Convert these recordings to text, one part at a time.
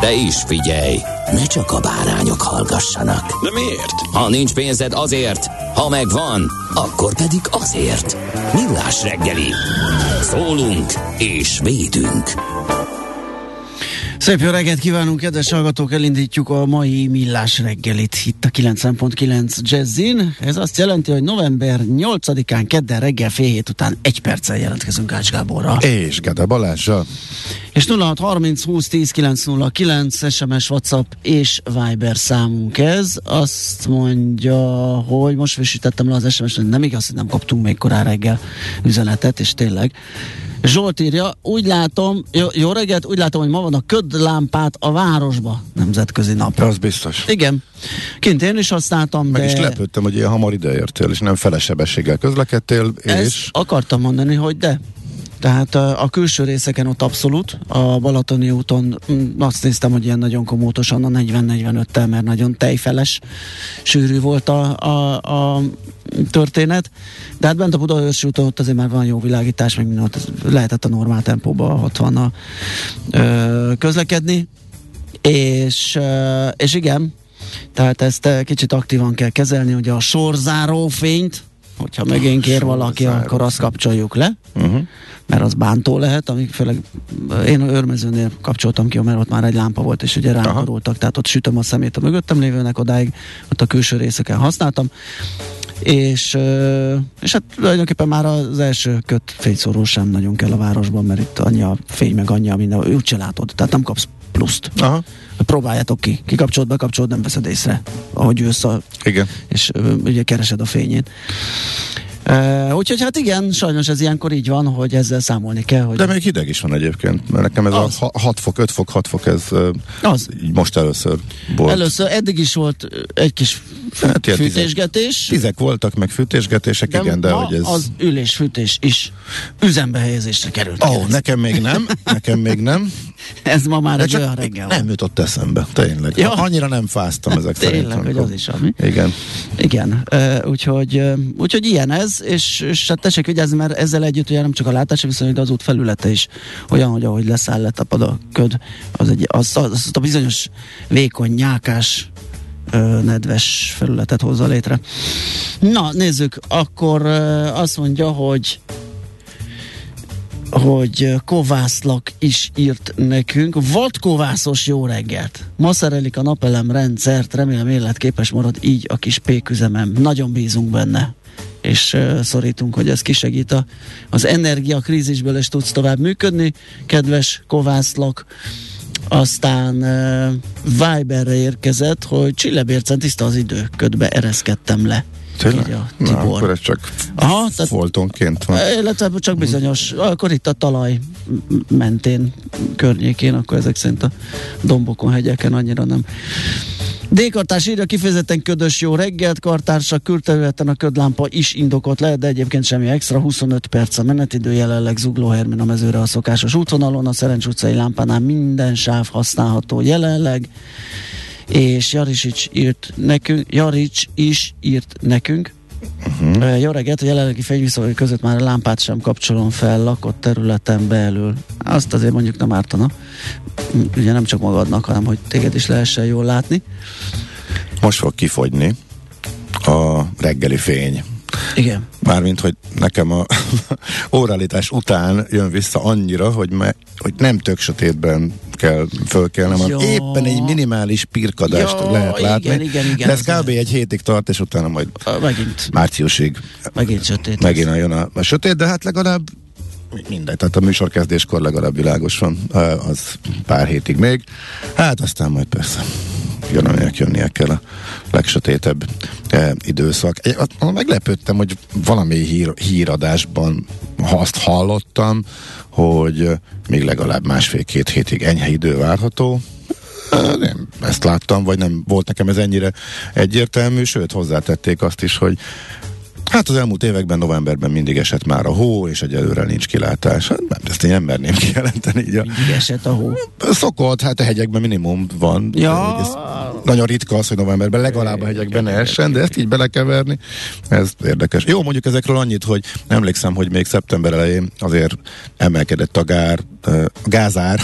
De is figyelj, ne csak a bárányok hallgassanak. De miért? Ha nincs pénzed azért, ha megvan, akkor pedig azért. Millás reggeli. Szólunk és védünk. Szép jó reggelt kívánunk, kedves hallgatók! Elindítjuk a mai millás reggelit itt 90.9 Jazzin. Ez azt jelenti, hogy november 8-án kedden reggel fél hét után egy perccel jelentkezünk Ács Gáborra. És Gede Balázsa. És 0630 20 10 909 SMS, WhatsApp és Viber számunk ez. Azt mondja, hogy most frissítettem le az SMS-t, nem igaz, hogy nem kaptunk még korán reggel üzenetet, és tényleg Zsolt írja, úgy látom, jó, jó reggelt, úgy látom, hogy ma van a ködlámpát a városba, nemzetközi nap. Az biztos. Igen. Kint én is használtam, Meg de... is lepődtem, hogy ilyen hamar ideértél, és nem felesebességgel közlekedtél, Ezt és... akartam mondani, hogy de. Tehát a, a külső részeken ott abszolút, a Balatoni úton mm, azt néztem, hogy ilyen nagyon komótosan a 40-45-tel, mert nagyon tejfeles, sűrű volt a, a, a történet. De hát bent a Budaörsi úton ott azért már van jó világítás, meg minden ott lehetett a normál tempóban ott van a ö, közlekedni. És, ö, és igen, tehát ezt kicsit aktívan kell kezelni, ugye a sorzáró fényt, hogyha megén kér valaki, Sorzáró akkor azt kapcsoljuk le, Uh-huh. mert az bántó lehet, amíg főleg én örmezőnél kapcsoltam ki, mert ott már egy lámpa volt, és ugye borultak, tehát ott sütöm a szemét a mögöttem lévőnek, odáig ott a külső részeken használtam, és, és hát tulajdonképpen már az első köt fényszóró sem nagyon kell a városban, mert itt annyi a fény, meg annyi a minden, úgyse látod, tehát nem kapsz pluszt. Aha, Próbáljátok ki. Kikapcsolod, bekapcsolod, nem veszed észre, ahogy jössz, a, igen. és ugye keresed a fényét. Uh, úgyhogy hát igen, sajnos ez ilyenkor így van, hogy ezzel számolni kell, hogy De még hideg is van egyébként, mert nekem ez Az. a 6 fok, 5 fok, 6 fok, ez az. így most először volt. Először eddig is volt egy kis Hát ilyen fűtésgetés, Tízek voltak, meg fűtésgetések, de, igen, de hogy ez... az ülésfűtés is üzembe helyezésre került. Ó, oh, nekem még nem, nekem még nem. Ez ma már De egy olyan reggel nem jutott eszembe, tényleg. Ja. Annyira nem fáztam ezek szerint. Tényleg, hogy az is ami. Igen. Igen, ö, úgyhogy, ö, úgyhogy ilyen ez, és, és hát tessék vigyázni, mert ezzel együtt ugye nem csak a látási viszony, de az út felülete is olyan, hogy ahogy leszáll, letapad a köd, az, egy, az, az, az a bizonyos vékony, nyákás nedves felületet hozza létre. Na, nézzük, akkor azt mondja, hogy hogy Kovászlak is írt nekünk. Vadkovászos jó reggelt! Ma szerelik a napelem rendszert, remélem életképes marad így a kis péküzemem. Nagyon bízunk benne és uh, szorítunk, hogy ez kisegít a, az energiakrízisből, és tudsz tovább működni. Kedves Kovászlak, aztán uh, Viberre érkezett, hogy Csillebércen tiszta az idő, ködbe ereszkedtem le. Tényleg? Na, Tibor. akkor ez csak Aha, tehát foltonként van. illetve csak bizonyos, akkor itt a talaj mentén, környékén, akkor ezek szerint a dombokon, hegyeken annyira nem. D-kartárs írja kifejezetten ködös jó reggelt, kartársa külterületen a ködlámpa is indokot lehet, de egyébként semmi extra, 25 perc a menetidő, jelenleg Zugló Hermin a mezőre a szokásos útvonalon, a Szerencs utcai lámpánál minden sáv használható jelenleg, és Jarisics írt nekünk, Jarics is írt nekünk, Uh-huh. Jó reggelt, a jelenlegi fényviszonyok között már a lámpát sem kapcsolom fel lakott területen belül. Azt azért mondjuk nem ártana. Ugye nem csak magadnak, hanem hogy téged is lehessen jól látni. Most fog kifogyni a reggeli fény. Igen. Mármint, hogy nekem a órálítás után jön vissza annyira, hogy, me, hogy nem tök sötétben kell fölkelnem, hanem Ja. éppen egy minimális pirkadást Ja, lehet igen, látni. igen, igen, de ez kb. egy hétig tart, és utána majd Megint, márciusig megint sötét. megint jön a, a sötét, de hát legalább mindegy, tehát a műsorkezdéskor legalább világos van, az pár hétig még. Hát aztán majd persze jön, aminek jönnie kell a legsötétebb e, időszak. Egy, ott meglepődtem, hogy valami hír, híradásban azt hallottam, hogy ö, még legalább másfél-két hétig enyhe idő várható. Ö, Nem, ezt láttam, vagy nem volt nekem ez ennyire egyértelmű, sőt hozzátették azt is, hogy Hát az elmúlt években, novemberben mindig esett már a hó, és egyelőre nincs kilátás. Hát nem, ezt én nem merném kijelenteni. Így a, Mindig esett a hó. szokott, hát a hegyekben minimum van. Ja. Ez nagyon ritka az, hogy novemberben legalább a hegyekben ne essen, de ezt így belekeverni, ez érdekes. Jó, mondjuk ezekről annyit, hogy emlékszem, hogy még szeptember elején azért emelkedett a gár, gázár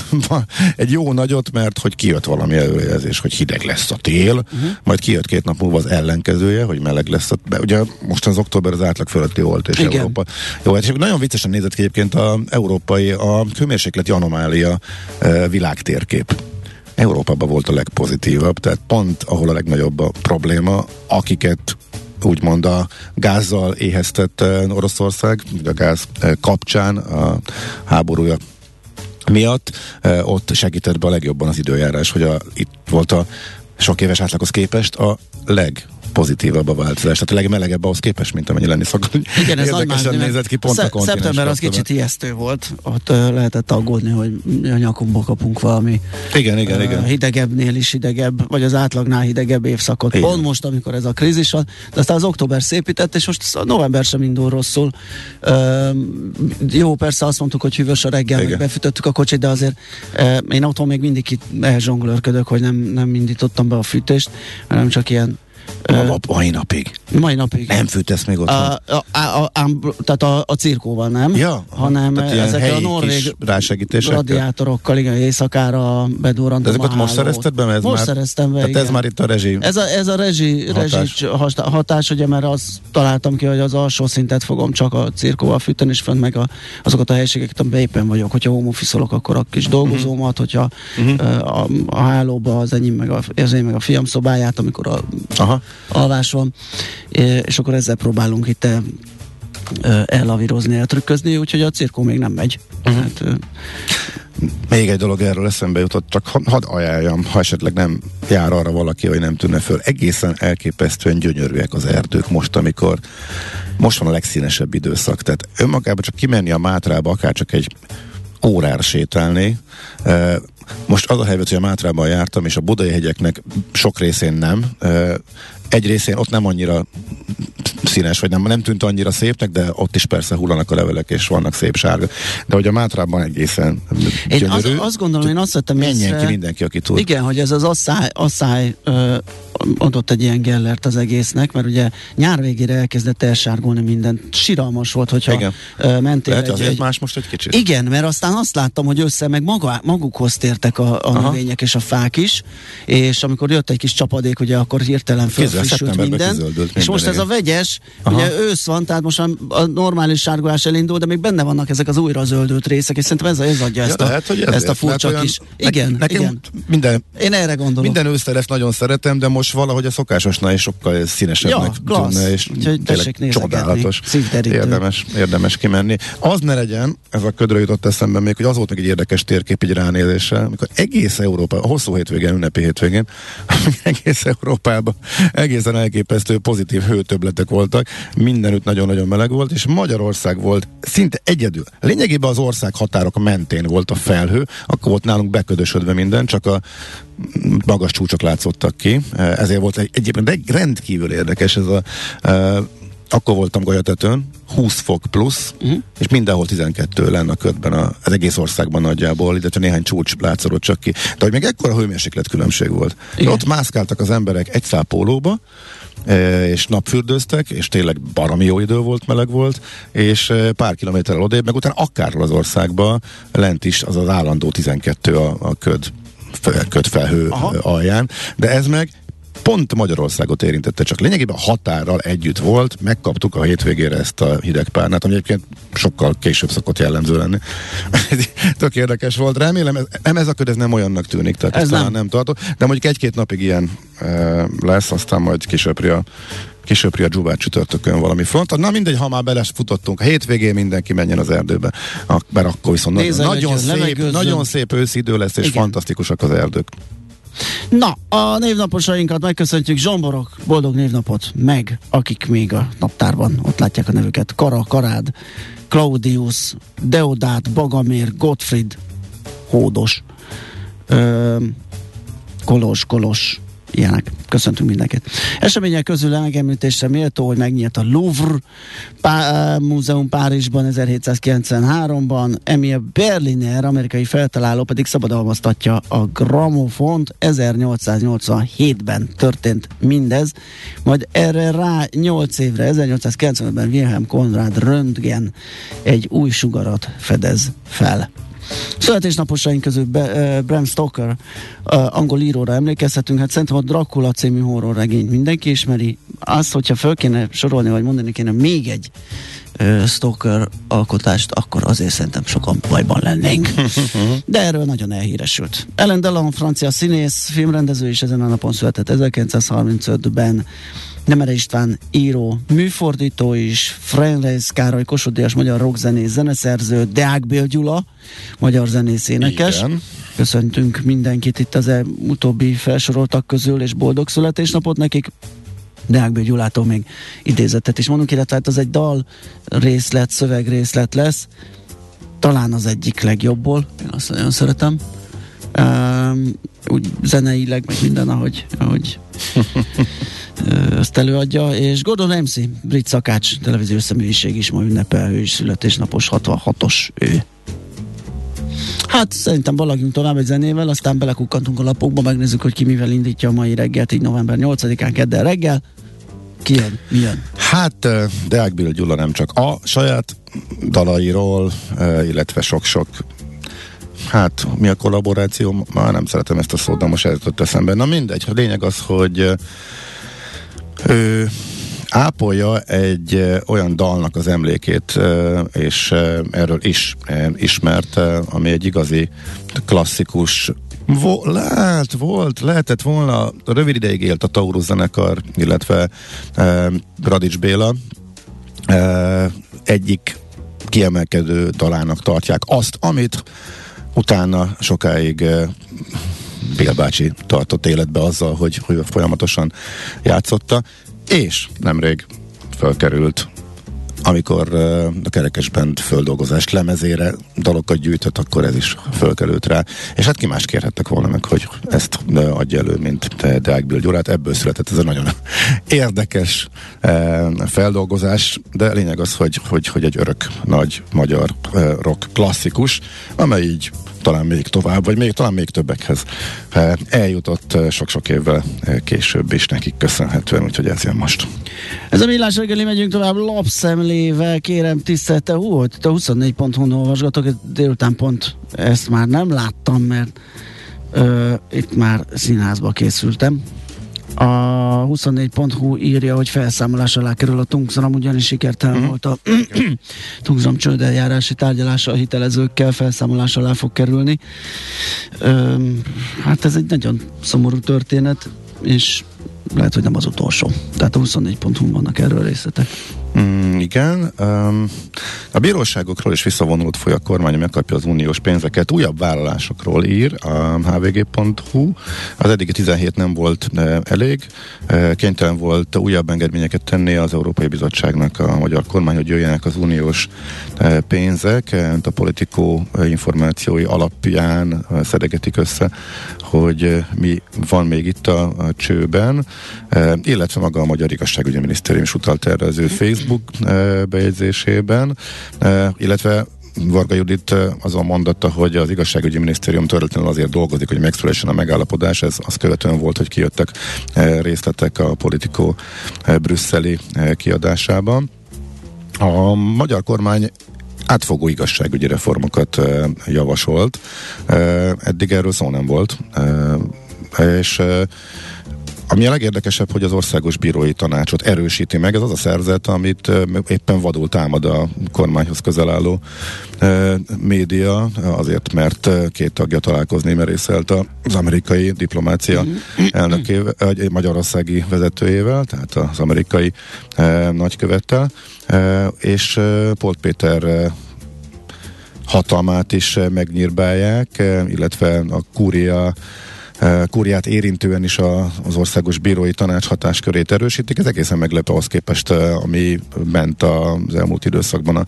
egy jó nagyot, mert hogy kijött valami előrejelzés, hogy hideg lesz a tél, uh-huh. majd kijött két nap múlva az ellenkezője, hogy meleg lesz a, de ugye most az október az átlag fölötti volt, és Igen. Európa. Jó, hát és nagyon viccesen nézett ki egyébként a európai, a hőmérsékleti anomália ö, világtérkép. Európában volt a legpozitívabb, tehát pont ahol a legnagyobb a probléma, akiket úgymond a gázzal éheztett Oroszország, a gáz kapcsán a háborúja miatt, ott segített be a legjobban az időjárás, hogy a, itt volt a sok éves átlaghoz képest a legpozitívabb a változás, tehát a legmelegebb ahhoz képest, mint amennyi lenni szokott. Igen, ez Érdekesen más, nézett ki pont a kontinens Szeptember az kicsit ijesztő volt. Ott uh, lehetett aggódni, hogy a nyakunkba kapunk valami Igen, igen, ö, igen. hidegebbnél is hidegebb, vagy az átlagnál hidegebb évszakot. Igen. Pont most, amikor ez a krízis van, de aztán az október szépített, és most a november sem indul rosszul. Ö, jó, persze azt mondtuk, hogy hűvös a reggel, meg Igen. befűtöttük a kocsit, de azért ö, én otthon még mindig itt elzsonglőrködök, hogy nem, nem indítottam be a fűtést, hanem csak ilyen ö, A mai napig. mai napig. Nem fűtesz még otthon? A, a, a, a, tehát a, a cirkóval nem, Ja, hanem ezekkel a norvég radiátorokkal, igen, éjszakára bedurrantom ezeket a most szerezted be? Ez most már, szereztem be, Tehát igen. ez már itt a rezsi. Ez a, ez a rezsi, Hatás. rezsi hatás. ugye, mert azt találtam ki, hogy az alsó szintet fogom csak a cirkóval fűteni, és fönn meg a, azokat a helységeket, amiben éppen vagyok. Hogyha home office-olok, akkor a kis dolgozómat, hogyha uh-huh. a, a hálóba az enyém meg a, az én meg a fiam szobáját, amikor a Aha. Alvás van, és akkor ezzel próbálunk itt ellavírozni, eltrükközni, úgyhogy a cirkó még nem megy. Uh-huh. Hát, Még egy dolog erről eszembe jutott, csak ha- hadd ajánljam, ha esetleg nem jár arra valaki, vagy nem tűnne föl. Egészen elképesztően gyönyörűek az erdők most, amikor most van a legszínesebb időszak. Tehát önmagában csak kimenni a Mátrába, akár csak egy órára sétálni. Most az a helyzet, hogy a Mátrában jártam, és a Budai hegyeknek sok részén nem. Egy részén ott nem annyira színes, vagy nem, nem tűnt annyira szépnek, de ott is persze hullanak a levelek, és vannak szép sárga. De hogy a Mátrában egészen én az, gyönyörű. azt gondolom, én azt vettem Menjen észre- ki mindenki, aki tud. Igen, hogy ez az asszály, asszály ö, adott egy ilyen gellert az egésznek, mert ugye nyár végére elkezdett elsárgulni minden. Siralmas volt, hogyha Igen. ö, mentél Lehet, egy, azért egy, más most egy kicsit. Igen, mert aztán azt láttam, hogy össze meg maga, magukhoz tértek a, a növények és a fák is, és amikor jött egy kis csapadék, ugye akkor hirtelen szeptemberben minden. És most ez a vegyes, Aha. ugye ősz van, tehát most a normális sárgulás elindul, de még benne vannak ezek az újra zöldült részek, és szerintem ez, ez adja ezt, Ja, a, lehet, hogy ezt ezért, a furcsa olyan- kis... Igen, nekem igen. Minden, Én erre gondolok. minden őszteres nagyon szeretem, de most valahogy a szokásosnál is sokkal színesebbnek Ja, klassz. tűnne, és Úgyhogy tényleg csodálatos. Érdemes, érdemes kimenni. Az ne legyen, ez a ködről jutott eszembe még, hogy az volt még egy érdekes térkép így ránézéssel, amikor egész Európa, a hosszú hétvégén, ünnepi hétvégén, egész Európában egészen elképesztő pozitív hőtöbletek voltak, mindenütt nagyon-nagyon meleg volt, és Magyarország volt szinte egyedül. Lényegében az ország határok mentén volt a felhő, akkor volt nálunk beködösödve minden, csak a magas csúcsok látszottak ki, ezért volt egy, egyébként egy rendkívül érdekes ez a akkor voltam Golyatetőn, 20 fok plusz, uh-huh. és mindenhol 12 lenne a ködben, a, az egész országban nagyjából, illetve néhány csúcs látszódott csak ki. De hogy még ekkora hőmérséklet különbség volt. De ott mászkáltak az emberek egy szál pólóba, e, és napfürdőztek, és tényleg baromi jó idő volt, meleg volt, és e, pár kilométerrel odébb, meg utána akárhol az országban lent is az az állandó 12 a, a köd, fe- ködfelhő Aha. alján, de ez meg pont Magyarországot érintette, csak lényegében határral együtt volt, megkaptuk a hétvégére ezt a hidegpárnát, ami egyébként sokkal később szokott jellemző lenni. Tök érdekes volt. Remélem, ez, ez a köd ez nem olyannak tűnik, tehát ez, nem. nem tartó, de mondjuk egy-két napig ilyen e, lesz, aztán majd kisöpri a kisöpri a dzsubát csütörtökön valami front. Na mindegy, ha már belefutottunk, a hétvégén mindenki menjen az erdőbe. Mert akkor viszont Nézze, nagyon, nagyon, szép, nagyon szép őszi idő lesz, és Igen. fantasztikusak az erdők. Na, a névnaposainkat megköszöntjük, Zsomborok, boldog névnapot, meg akik még a naptárban ott látják a nevüket, Kara, Karád, Claudius, Deodát, Bagamér, Gottfried, Hódos, ö, Kolos, Kolos, ilyenek. Köszöntünk mindenkit. Események közül megemlítésre méltó, hogy megnyílt a Louvre Pá- Múzeum Párizsban 1793-ban, Emil Berliner, amerikai feltaláló pedig szabadalmaztatja a gramofont. 1887-ben történt mindez, majd erre rá 8 évre, 1895-ben Wilhelm Konrad Röntgen egy új sugarat fedez fel. Születésnaposaink közül be, uh, Bram Stoker, uh, angol íróra emlékezhetünk, hát szerintem a Dracula című horror regényt mindenki ismeri. Azt, hogyha föl kéne sorolni, vagy mondani kéne még egy uh, Stoker alkotást, akkor azért szerintem sokan bajban lennénk. De erről nagyon elhíresült. Ellen Delon, francia színész, filmrendező is ezen a napon született 1935-ben. Nemere István író, műfordító is, Frenreis Károly Kossuth magyar rockzenész, zeneszerző, Deák Bél Gyula, magyar zenész énekes. Igen. Köszöntünk mindenkit itt az e utóbbi felsoroltak közül, és boldog születésnapot nekik. Deák Bél Gyulától még idézetet is mondunk, illetve hát az egy dal részlet, szöveg részlet lesz. Talán az egyik legjobbból, én azt nagyon szeretem. Um, úgy zeneileg, meg minden, ahogy, ahogy ezt előadja, és Gordon Ramsay, brit szakács, televíziós személyiség is ma ünnepel, ő is születésnapos 66-os ő. Hát szerintem balagjunk tovább egy zenével, aztán belekukkantunk a lapokba, megnézzük, hogy ki mivel indítja a mai reggelt, így november 8-án kedden reggel. Ki jön? Mi jön? Hát Deák Bill Gyula nem csak a saját dalairól, illetve sok-sok hát mi a kollaboráció? Már nem szeretem ezt a szót, de most eljutott eszembe. Na mindegy, a lényeg az, hogy ő ápolja egy olyan dalnak az emlékét, és erről is ismert, ami egy igazi klasszikus Vo- lehet, volt, lehetett volna, rövid ideig élt a Taurus zenekar, illetve e, Radics Béla. Egyik kiemelkedő dalának tartják azt, amit utána sokáig Bél bácsi tartott életbe azzal, hogy, hogy folyamatosan játszotta, és nemrég felkerült amikor a kerekesbent földolgozás lemezére dalokat gyűjtött, akkor ez is fölkerült rá. És hát ki más kérhettek volna meg, hogy ezt adja elő, mint Deák Bill Gyurát. Ebből született ez a nagyon érdekes feldolgozás, de lényeg az, hogy, hogy, hogy egy örök nagy magyar rock klasszikus, amely így talán még tovább, vagy még, talán még többekhez eljutott sok-sok évvel később is nekik köszönhetően, úgyhogy ez jön most. Ez a millás reggeli, megyünk tovább lapszemlével, kérem tisztelte, hú, hogy a 24.hu-n olvasgatok, délután pont ezt már nem láttam, mert ö, itt már színházba készültem. A 24.hu írja, hogy felszámolás alá kerül a Tungzram, ugyanis sikertelen uh-huh. volt a Tungzram csődeljárási tárgyalása a hitelezőkkel, felszámolás alá fog kerülni. Öm, hát ez egy nagyon szomorú történet, és lehet, hogy nem az utolsó. Tehát a 24.hu vannak erről részletek. Mm, igen. Um, a bíróságokról is visszavonult foly a kormány, megkapja az uniós pénzeket. Újabb vállalásokról ír a hvg.hu. Az eddigi 17 nem volt uh, elég. Uh, kénytelen volt újabb engedményeket tenni az Európai Bizottságnak a magyar kormány, hogy jöjjenek az uniós uh, pénzek. A politikó információi alapján szedegetik össze, hogy mi van még itt a, a csőben, illetve maga a Magyar Igazságügyi Minisztérium is utalt erre az ő Facebook Facebook eh, bejegyzésében, eh, illetve Varga Judit azon mondotta, hogy az igazságügyi minisztérium törletlenül azért dolgozik, hogy megszülessen a megállapodás. Ez az követően volt, hogy kijöttek részletek a politikó brüsszeli kiadásában. A magyar kormány átfogó igazságügyi reformokat javasolt. Eddig erről szó nem volt. És ami a legérdekesebb, hogy az országos bírói tanácsot erősíti meg, ez az a szerzet, amit éppen vadul támad a kormányhoz közel álló média, azért, mert két tagja találkozni merészelt az amerikai diplomácia elnökével, vagy magyarországi vezetőjével, tehát az amerikai nagykövettel, és Polt Péter hatalmát is megnyírbálják, illetve a kúria kúriát érintően is a, az országos bírói tanács hatáskörét erősítik. Ez egészen meglepő ahhoz képest, ami ment az elmúlt időszakban a,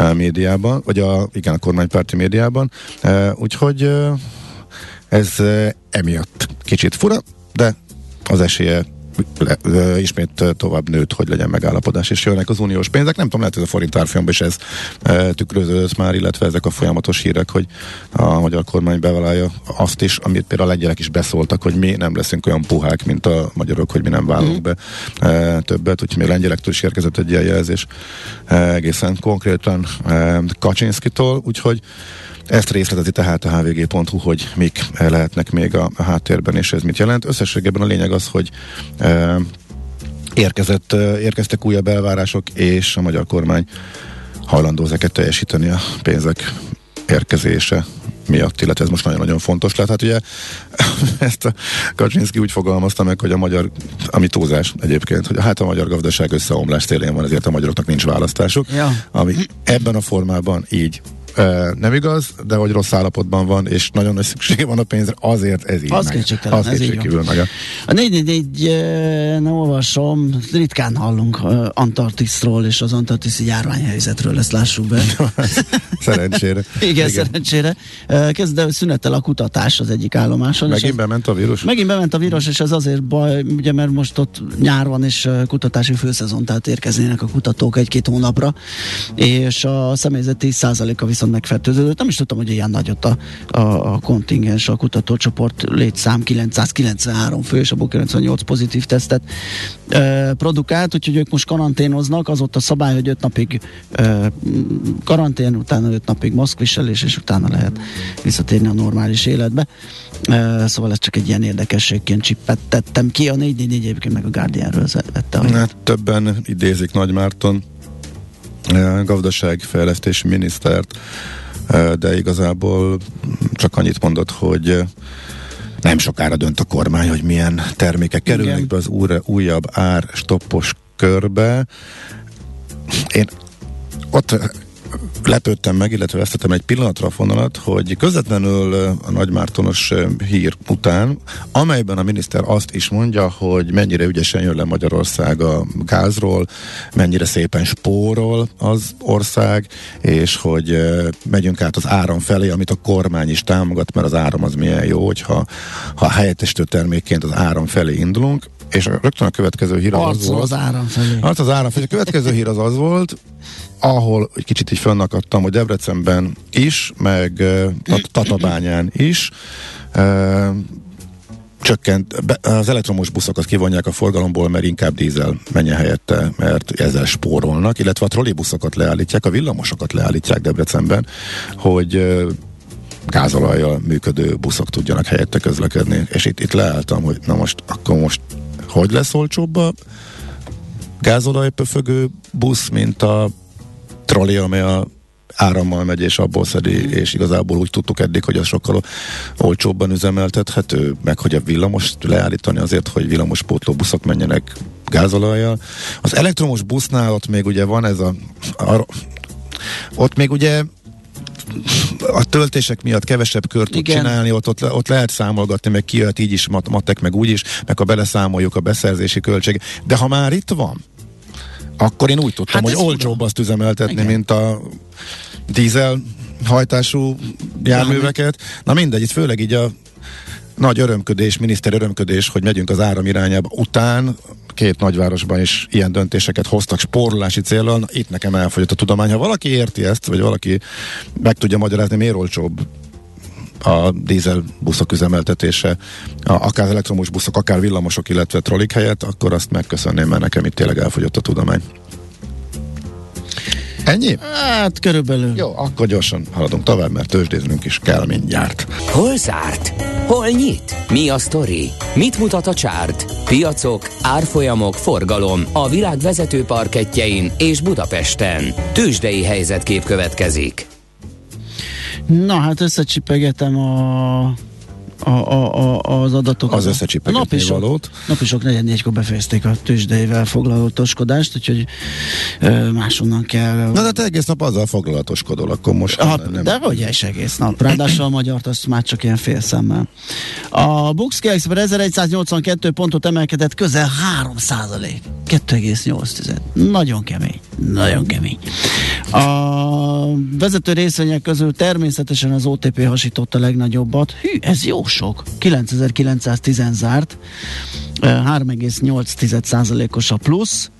a médiában, vagy a, igen, a kormánypárti médiában. Úgyhogy ez emiatt kicsit fura, de az esélye ismét tovább nőtt, hogy legyen megállapodás, és jönnek az uniós pénzek. Nem tudom, lehet ez a forint árfolyamban is ez tükröződött már, illetve ezek a folyamatos hírek, hogy a magyar kormány bevállalja azt is, amit például a lengyelek is beszóltak, hogy mi nem leszünk olyan puhák, mint a magyarok, hogy mi nem vállalunk mm. be többet, úgyhogy még lengyelektől is érkezett egy ilyen jelzés egészen konkrétan Kaczynszkitól, úgyhogy ezt részletezi tehát a hvg.hu, hogy mik lehetnek még a, háttérben, és ez mit jelent. Összességében a lényeg az, hogy e, érkezett, érkeztek újabb elvárások, és a magyar kormány hajlandó ezeket teljesíteni a pénzek érkezése miatt, illetve ez most nagyon-nagyon fontos lehet. Hát ugye ezt a Kaczynszki úgy fogalmazta meg, hogy a magyar, ami túlzás egyébként, hogy hát a magyar gazdaság összeomlás szélén van, ezért a magyaroknak nincs választásuk, ja. ami ebben a formában így nem igaz, de hogy rossz állapotban van, és nagyon nagy szüksége van a pénzre, azért ez így az meg. Az ez így meg. A, a 444 nem olvasom, ritkán hallunk Antarktiszról és az antarktiszi járványhelyzetről, ezt lássuk be. szerencsére. Igen, Igen, szerencsére. Kezd, de szünetel a kutatás az egyik állomáson. Megint bement a vírus? Megint bement a vírus, és ez azért baj, ugye, mert most ott nyár van, és kutatási főszezon, tehát érkeznének a kutatók egy-két hónapra, és a személyzet 10%-a viszont viszont megfertőződött. Nem is tudtam, hogy ilyen nagyot a, a, a kontingens, a kutatócsoport létszám 993 fő, és abból 98 pozitív tesztet e, produkált, úgyhogy ők most karanténoznak, az ott a szabály, hogy 5 napig e, karantén, utána 5 napig maszkviselés, és utána lehet visszatérni a normális életbe. E, szóval ez csak egy ilyen érdekességként csipettettem ki. A 444 egyébként meg a Guardianről vette. Hát többen idézik Nagy Márton gazdaságfejlesztési minisztert, de igazából csak annyit mondott, hogy nem sokára dönt a kormány, hogy milyen termékek kerülnek be az újra, újabb ár stoppos körbe. Én ott lepődtem meg, illetve vesztettem egy pillanatra a fonalat, hogy közvetlenül a nagymártonos hír után, amelyben a miniszter azt is mondja, hogy mennyire ügyesen jön le Magyarország a gázról, mennyire szépen spórol az ország, és hogy megyünk át az áram felé, amit a kormány is támogat, mert az áram az milyen jó, hogyha ha helyettesítő termékként az áram felé indulunk, és rögtön a következő hír az, az volt. az áram felé. Az az áram felé. A következő hír az az volt, ahol egy kicsit így fönnakadtam, hogy Debrecenben is, meg Tatabányán is uh, csökkent, az elektromos buszokat kivonják a forgalomból, mert inkább dízel menjen helyette, mert ezzel spórolnak, illetve a trollibuszokat leállítják, a villamosokat leállítják Debrecenben, hogy gázolajjal működő buszok tudjanak helyette közlekedni. És itt, itt leálltam, hogy na most, akkor most hogy lesz olcsóbb a gázolajpöfögő busz, mint a troli, amely a árammal megy, és abból szedi, és igazából úgy tudtuk eddig, hogy az sokkal olcsóbban üzemeltethető, meg hogy a villamos leállítani azért, hogy villamospótló buszok menjenek gázolajjal. Az elektromos busznál ott még ugye van ez a, a ott még ugye a töltések miatt kevesebb kört tud Igen. csinálni, ott, ott, ott lehet számolgatni, meg kijött így is, mat, matek meg úgy is, meg ha beleszámoljuk a beszerzési költség. De ha már itt van, akkor én úgy tudtam, hát hogy olcsóbb azt üzemeltetni, Igen. mint a dízel hajtású járműveket. Na mindegy, itt főleg így a nagy örömködés, miniszter örömködés, hogy megyünk az áram irányába után, két nagyvárosban is ilyen döntéseket hoztak spórolási célral, Na, itt nekem elfogyott a tudomány. Ha valaki érti ezt, vagy valaki meg tudja magyarázni, miért olcsóbb a dízel buszok üzemeltetése, a, akár elektromos buszok, akár villamosok, illetve trollik helyett, akkor azt megköszönném, mert nekem itt tényleg elfogyott a tudomány. Ennyi? Hát körülbelül. Jó, akkor gyorsan haladunk tovább, mert tőzsdéznünk is kell mindjárt. Hol zárt? Hol nyit? Mi a sztori? Mit mutat a csárt? Piacok, árfolyamok, forgalom a világ vezető parketjein és Budapesten. Tőzsdei helyzetkép következik. Na hát összecsipegetem a a, a, a, az adatokat. Az összecsipegetni napisok, valót. Napisok 4-4-kor befejezték a tőzsdeivel foglalatoskodást, úgyhogy ö, máshonnan kell. Na de te egész nap azzal foglalatoskodol, akkor most Ha, nem. de hogy is egész nap. Ráadásul a magyart azt már csak ilyen fél szemmel. A Bux Expert 1182 pontot emelkedett közel 3 százalék. 2,8. Nagyon kemény. Nagyon kemény. A vezető részvények közül természetesen az OTP hasította a legnagyobbat. Hű, ez jó sok. 9910 zárt. 3,8 százalékos a plusz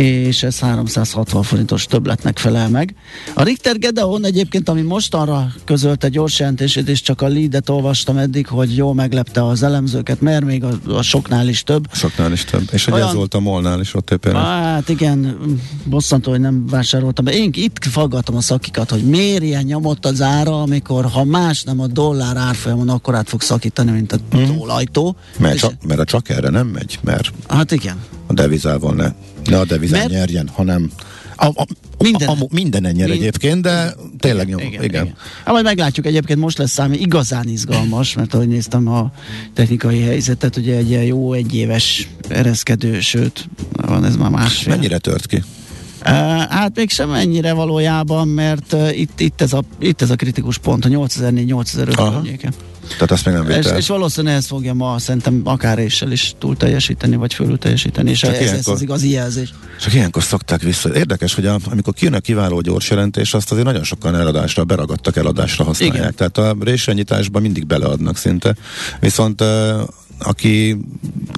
és ez 360 forintos többletnek felel meg. A Richter Gedeon egyébként, ami mostanra közölte gyors jelentését, és csak a leadet olvastam eddig, hogy jól meglepte az elemzőket, mert még a, a soknál is több. Soknál is több. És hogy Olyan- ez volt a molnál is ott éppen. Hát igen, bosszantó, hogy nem vásároltam be. Én itt faggatom a szakikat, hogy miért ilyen nyomott az ára, amikor ha más nem a dollár árfolyamon, akkor át fog szakítani, mint a tólajtó. Mert, És- csak, mert a csak erre nem megy, mert Hát igen. a devizával ne, ne a devizán Mert- nyerjen, hanem a, a, Minden. A, a, mindenen nyer Mind- egyébként, de tényleg nyom. Igen, igen. Hát majd meglátjuk, egyébként most lesz számi igazán izgalmas, mert ahogy néztem a technikai helyzetet, ugye egy ilyen jó egyéves ereszkedő, sőt, van ez már másfél. Mennyire tört ki? Uh, hát mégsem ennyire valójában, mert uh, itt, itt, ez a, itt ez a kritikus pont, a 8004-8005 Aha. környéken. Tehát azt még nem És, vitte el. és valószínűleg ezt fogja ma szerintem akár éssel is túl teljesíteni, vagy fölül teljesíteni, és Csak ez ilyenkor- az igazi jelzés. Csak ilyenkor szokták vissza. Érdekes, hogy a, amikor kijön a kiváló gyors jelentés, azt azért nagyon sokan eladásra, beragadtak eladásra használják. Igen. Tehát a résrenyításban mindig beleadnak szinte. Viszont aki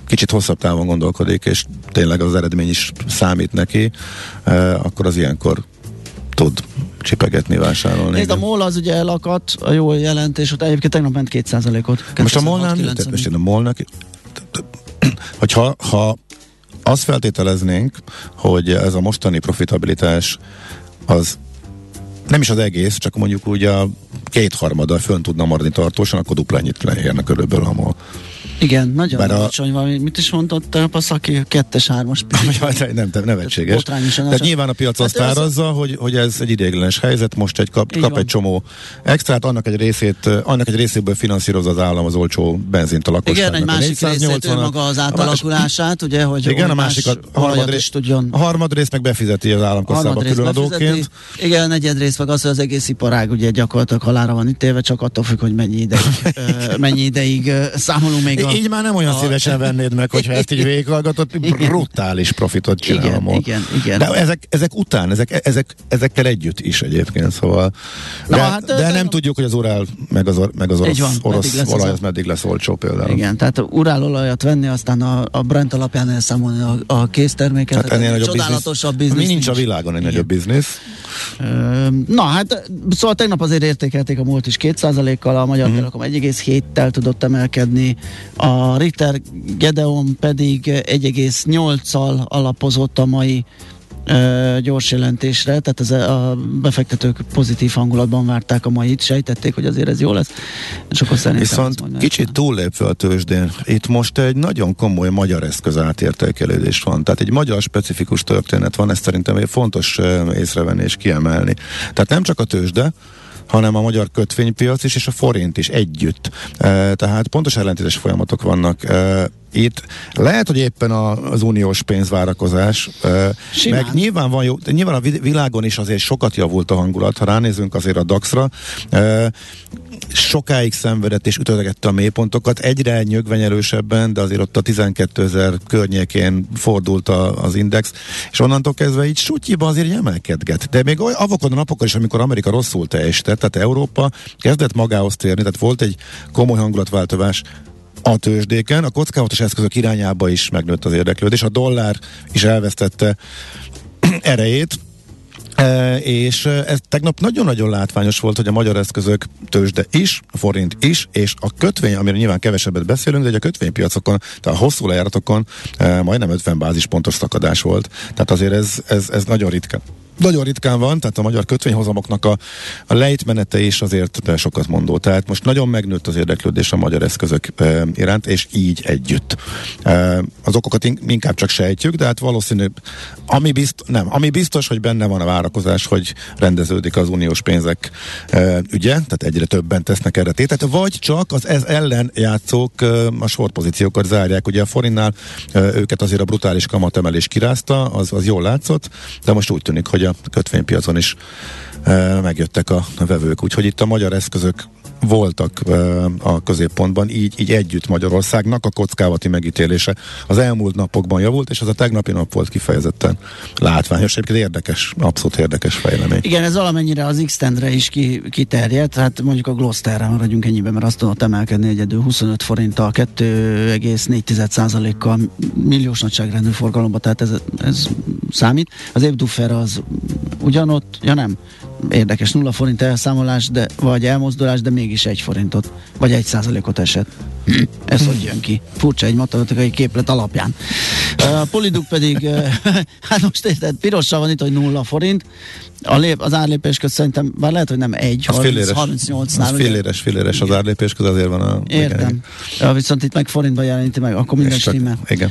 kicsit hosszabb távon gondolkodik, és tényleg az eredmény is számít neki, akkor az ilyenkor tud csipegetni, vásárolni. Nézd, a. MOL az ugye elakadt, a jó jelentés után egyébként tegnap ment 2%-ot. Most a molnál, 206-90. most én a molnak, hogyha ha azt feltételeznénk, hogy ez a mostani profitabilitás az nem is az egész, csak mondjuk úgy a kétharmada fönn tudna maradni tartósan, akkor dupla ennyit leérne körülbelül a MOL. Igen, nagyon Bár a- alacsony valami. Mit is mondott a Paszaki? Kettes, hármas Jaj, nem, nem, nevetséges. Tehát nyilván a piac azt Hát ez- árazza, hogy, hogy ez egy ideiglenes helyzet, most egy kap, kap egy csomó extrát, annak egy részét, annak egy részéből finanszírozza az állam az olcsó benzint a lakosságnak. Igen, egy A másik részét, 480-at. maga az A átalakulását, ugye, hogy igen, a másik, a harmad, rész, tudjon a harmad rész meg befizeti az államkasszába különadóként. Igen, a negyed rész meg az, hogy az egész iparág ugye gyakorlatilag halára van ítélve, csak attól függ, hogy mennyi ideig, mennyi ideig számolunk még a... Így már nem olyan a- szívesen vennéd meg, hogyha ezt így végighallgatod, brutális profitot csinál Igen, igen, igen. De ezek, ezek után, ezek, ezek, ezekkel együtt is egyébként, szóval. De, Na, hát, hát, de de- nem tudjuk, hogy az Urál meg az, meg az orosz, van, meddig orosz az olaj a- az meddig lesz olcsó például. Igen, tehát urálolajat venni, aztán a, a Brent alapján elszámolni a, a készterméket. Hát ennél nagyobb csodálatosabb biznisz. Mi nincs a világon egy nagyobb biznisz. Na hát, szóval tegnap azért értékelték a múlt is 2%-kal, a Magyar uh-huh. Telekom 1,7-tel tudott emelkedni, a Ritter Gedeon pedig 1,8-al alapozott a mai ö, gyors jelentésre, tehát ez a befektetők pozitív hangulatban várták a mait, sejtették, hogy azért ez jó lesz, és akkor szerintem Viszont kicsit túllépve a tőzsdén, itt most egy nagyon komoly magyar eszköz átértékelődés van. Tehát egy magyar specifikus történet van, ezt szerintem egy fontos észrevenni és kiemelni. Tehát nem csak a tőzsde, hanem a magyar kötvénypiac is, és a forint is együtt. E, tehát pontos ellentétes folyamatok vannak. Itt lehet, hogy éppen a, az uniós pénzvárakozás, Simán. meg nyilván van jó, de nyilván a vi- világon is azért sokat javult a hangulat, ha ránézünk azért a DAX-ra, sokáig szenvedett és ütögette a mélypontokat, egyre nyögvenyelősebben, de azért ott a 12 ezer környékén fordult a, az index, és onnantól kezdve így sutyiba azért emelkedget. De még avokon a napokon is, amikor Amerika rosszul teljesített, tehát Európa kezdett magához térni, tehát volt egy komoly hangulatváltozás a tőzsdéken, a kockázatos eszközök irányába is megnőtt az érdeklődés, a dollár is elvesztette erejét, E, és e, ez tegnap nagyon-nagyon látványos volt, hogy a magyar eszközök tőzsde is, a forint is, és a kötvény, amiről nyilván kevesebbet beszélünk, de a kötvénypiacokon, tehát a hosszú lejáratokon e, majdnem 50 bázispontos szakadás volt. Tehát azért ez, ez, ez nagyon ritka. Nagyon ritkán van, tehát a magyar kötvényhozamoknak a, a lejtmenete is azért sokat mondó. Tehát most nagyon megnőtt az érdeklődés a magyar eszközök e, iránt, és így együtt. E, az okokat in, inkább csak sejtjük, de hát valószínű, ami, bizt, nem, ami biztos, hogy benne van a várakozás, hogy rendeződik az uniós pénzek e, ügye, tehát egyre többen tesznek erre tétet, vagy csak az ez ellen játszók e, a sorpozíciókat zárják. Ugye a forintnál e, őket azért a brutális kamatemelés kirázta, az, az jól látszott, de most úgy tűnik, hogy a kötvénypiacon is e, megjöttek a vevők. Úgyhogy itt a magyar eszközök voltak a középpontban, így, így együtt Magyarországnak a kockávati megítélése az elmúlt napokban javult, és az a tegnapi nap volt kifejezetten látványos. Egyébként érdekes, abszolút érdekes fejlemény. Igen, ez valamennyire az x is ki, kiterjedt, hát mondjuk a Glosterre maradjunk ennyiben, mert azt tudott emelkedni egyedül 25 forinttal, 2,4%-kal milliós nagyságrendű forgalomba, tehát ez, ez számít. Az Ebduffer az ugyanott, ja nem, érdekes, nulla forint elszámolás, de, vagy elmozdulás, de mégis egy forintot, vagy egy százalékot esett. Ez hogy jön ki? Furcsa egy matematikai képlet alapján. A poliduk pedig, hát most érted, pirossal van itt, hogy nulla forint, a lép, az árlépés közt szerintem, bár lehet, hogy nem egy, az 30, 38 nál. Az féléres, féléres az árlépés közt, azért van a... Értem. Ja, viszont itt meg forintban jeleníti meg, akkor minden stimmel. Igen.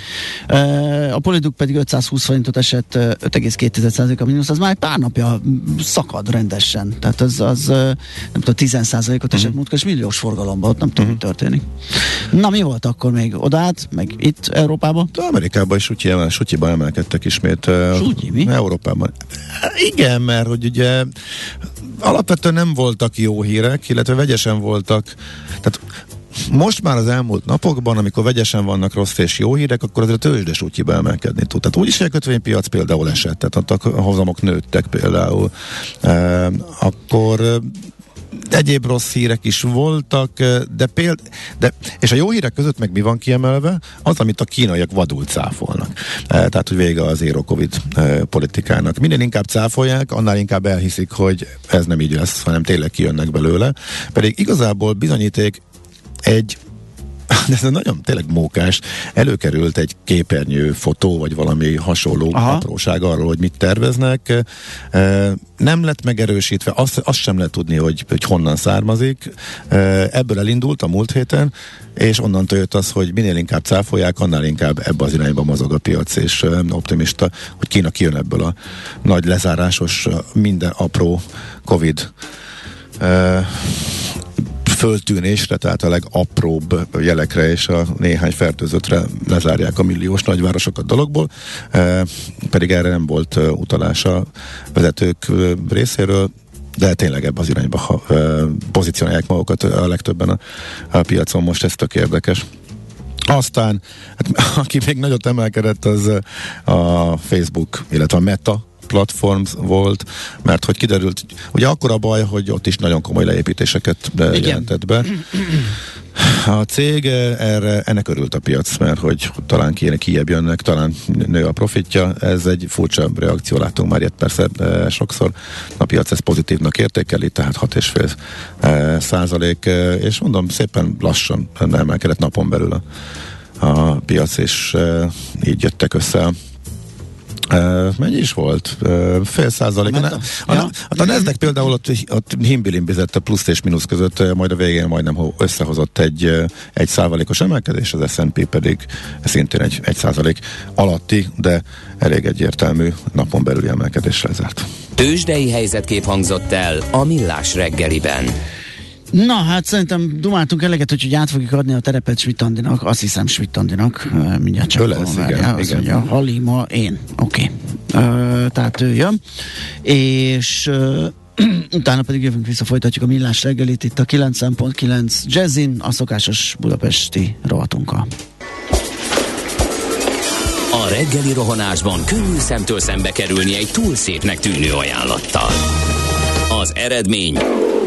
A poliduk pedig 520 forintot esett 5,2 a mínusz, az már egy pár napja szakad rendesen. Tehát az, az nem tudom, 10 ot esett uh-huh. múltkor, és milliós forgalomban, ott nem tudom, uh-huh. mi történik. Na, mi volt akkor még? Odát, meg itt Európában? De Amerikában is Sutyiban emelkedtek ismét. Sutyi, mi? Európában. Igen, mert hogy ugye alapvetően nem voltak jó hírek, illetve vegyesen voltak. Tehát most már az elmúlt napokban, amikor vegyesen vannak rossz és jó hírek, akkor azért a tőzsdes útjiba emelkedni tud. Tehát úgyis, hogy a kötvénypiac például esett, tehát a hozamok nőttek például, e, akkor egyéb rossz hírek is voltak, de péld, de, és a jó hírek között meg mi van kiemelve? Az, amit a kínaiak vadul cáfolnak. Tehát, hogy vége az zero covid politikának. Minél inkább cáfolják, annál inkább elhiszik, hogy ez nem így lesz, hanem tényleg kijönnek belőle. Pedig igazából bizonyíték egy de ez nagyon tényleg mókás. Előkerült egy képernyő fotó, vagy valami hasonló Aha. apróság arról, hogy mit terveznek. Nem lett megerősítve, azt, azt sem lehet tudni, hogy, hogy honnan származik. Ebből elindult a múlt héten, és onnantól jött az, hogy minél inkább cáfolják, annál inkább ebbe az irányba mozog a piac, és optimista, hogy Kína kijön ebből a nagy lezárásos, minden apró Covid föltűnésre, tehát a legapróbb jelekre és a néhány fertőzöttre lezárják a milliós nagyvárosokat dologból, e, pedig erre nem volt e, utalás a vezetők e, részéről, de tényleg ebbe az irányba ha, pozícionálják magukat a legtöbben a, a piacon, most ez tök érdekes. Aztán, hát, aki még nagyot emelkedett, az a Facebook, illetve a Meta platform volt, mert hogy kiderült, ugye akkor a baj, hogy ott is nagyon komoly leépítéseket Igen. jelentett be. A cég erre, ennek örült a piac, mert hogy talán kéne kijebb jönnek, talán nő a profitja. Ez egy furcsa reakció, látunk már ilyet persze e, sokszor. A piac ezt pozitívnak értékeli, tehát 6,5 e, százalék, e, és mondom, szépen lassan emelkedett napon belül a, a piac, és e, így jöttek össze Uh, mennyi is volt? Fél százalék. A, a, a, a Nasdaq például ott, ott himbilimbizett a plusz és mínusz között, majd a végén majdnem összehozott egy, egy százalékos emelkedés, az S&P pedig szintén egy, egy százalék alatti, de elég egyértelmű napon belüli emelkedésre zárt. Tőzsdei helyzetkép hangzott el a Millás reggeliben. Na, hát szerintem dumáltunk eleget, hogy át fogjuk adni a terepet Smittandinak, azt hiszem Smittandinak, mindjárt csak lesz, igen, azt igen. Mondja, Halima, én, oké. Okay. tehát ő jön, és uh, utána pedig jövünk vissza, folytatjuk a millás reggelit itt a 9.9 Jazzin, a szokásos budapesti rovatunkkal. A reggeli rohanásban könnyű szemtől szembe kerülni egy túl szépnek tűnő ajánlattal. Az eredmény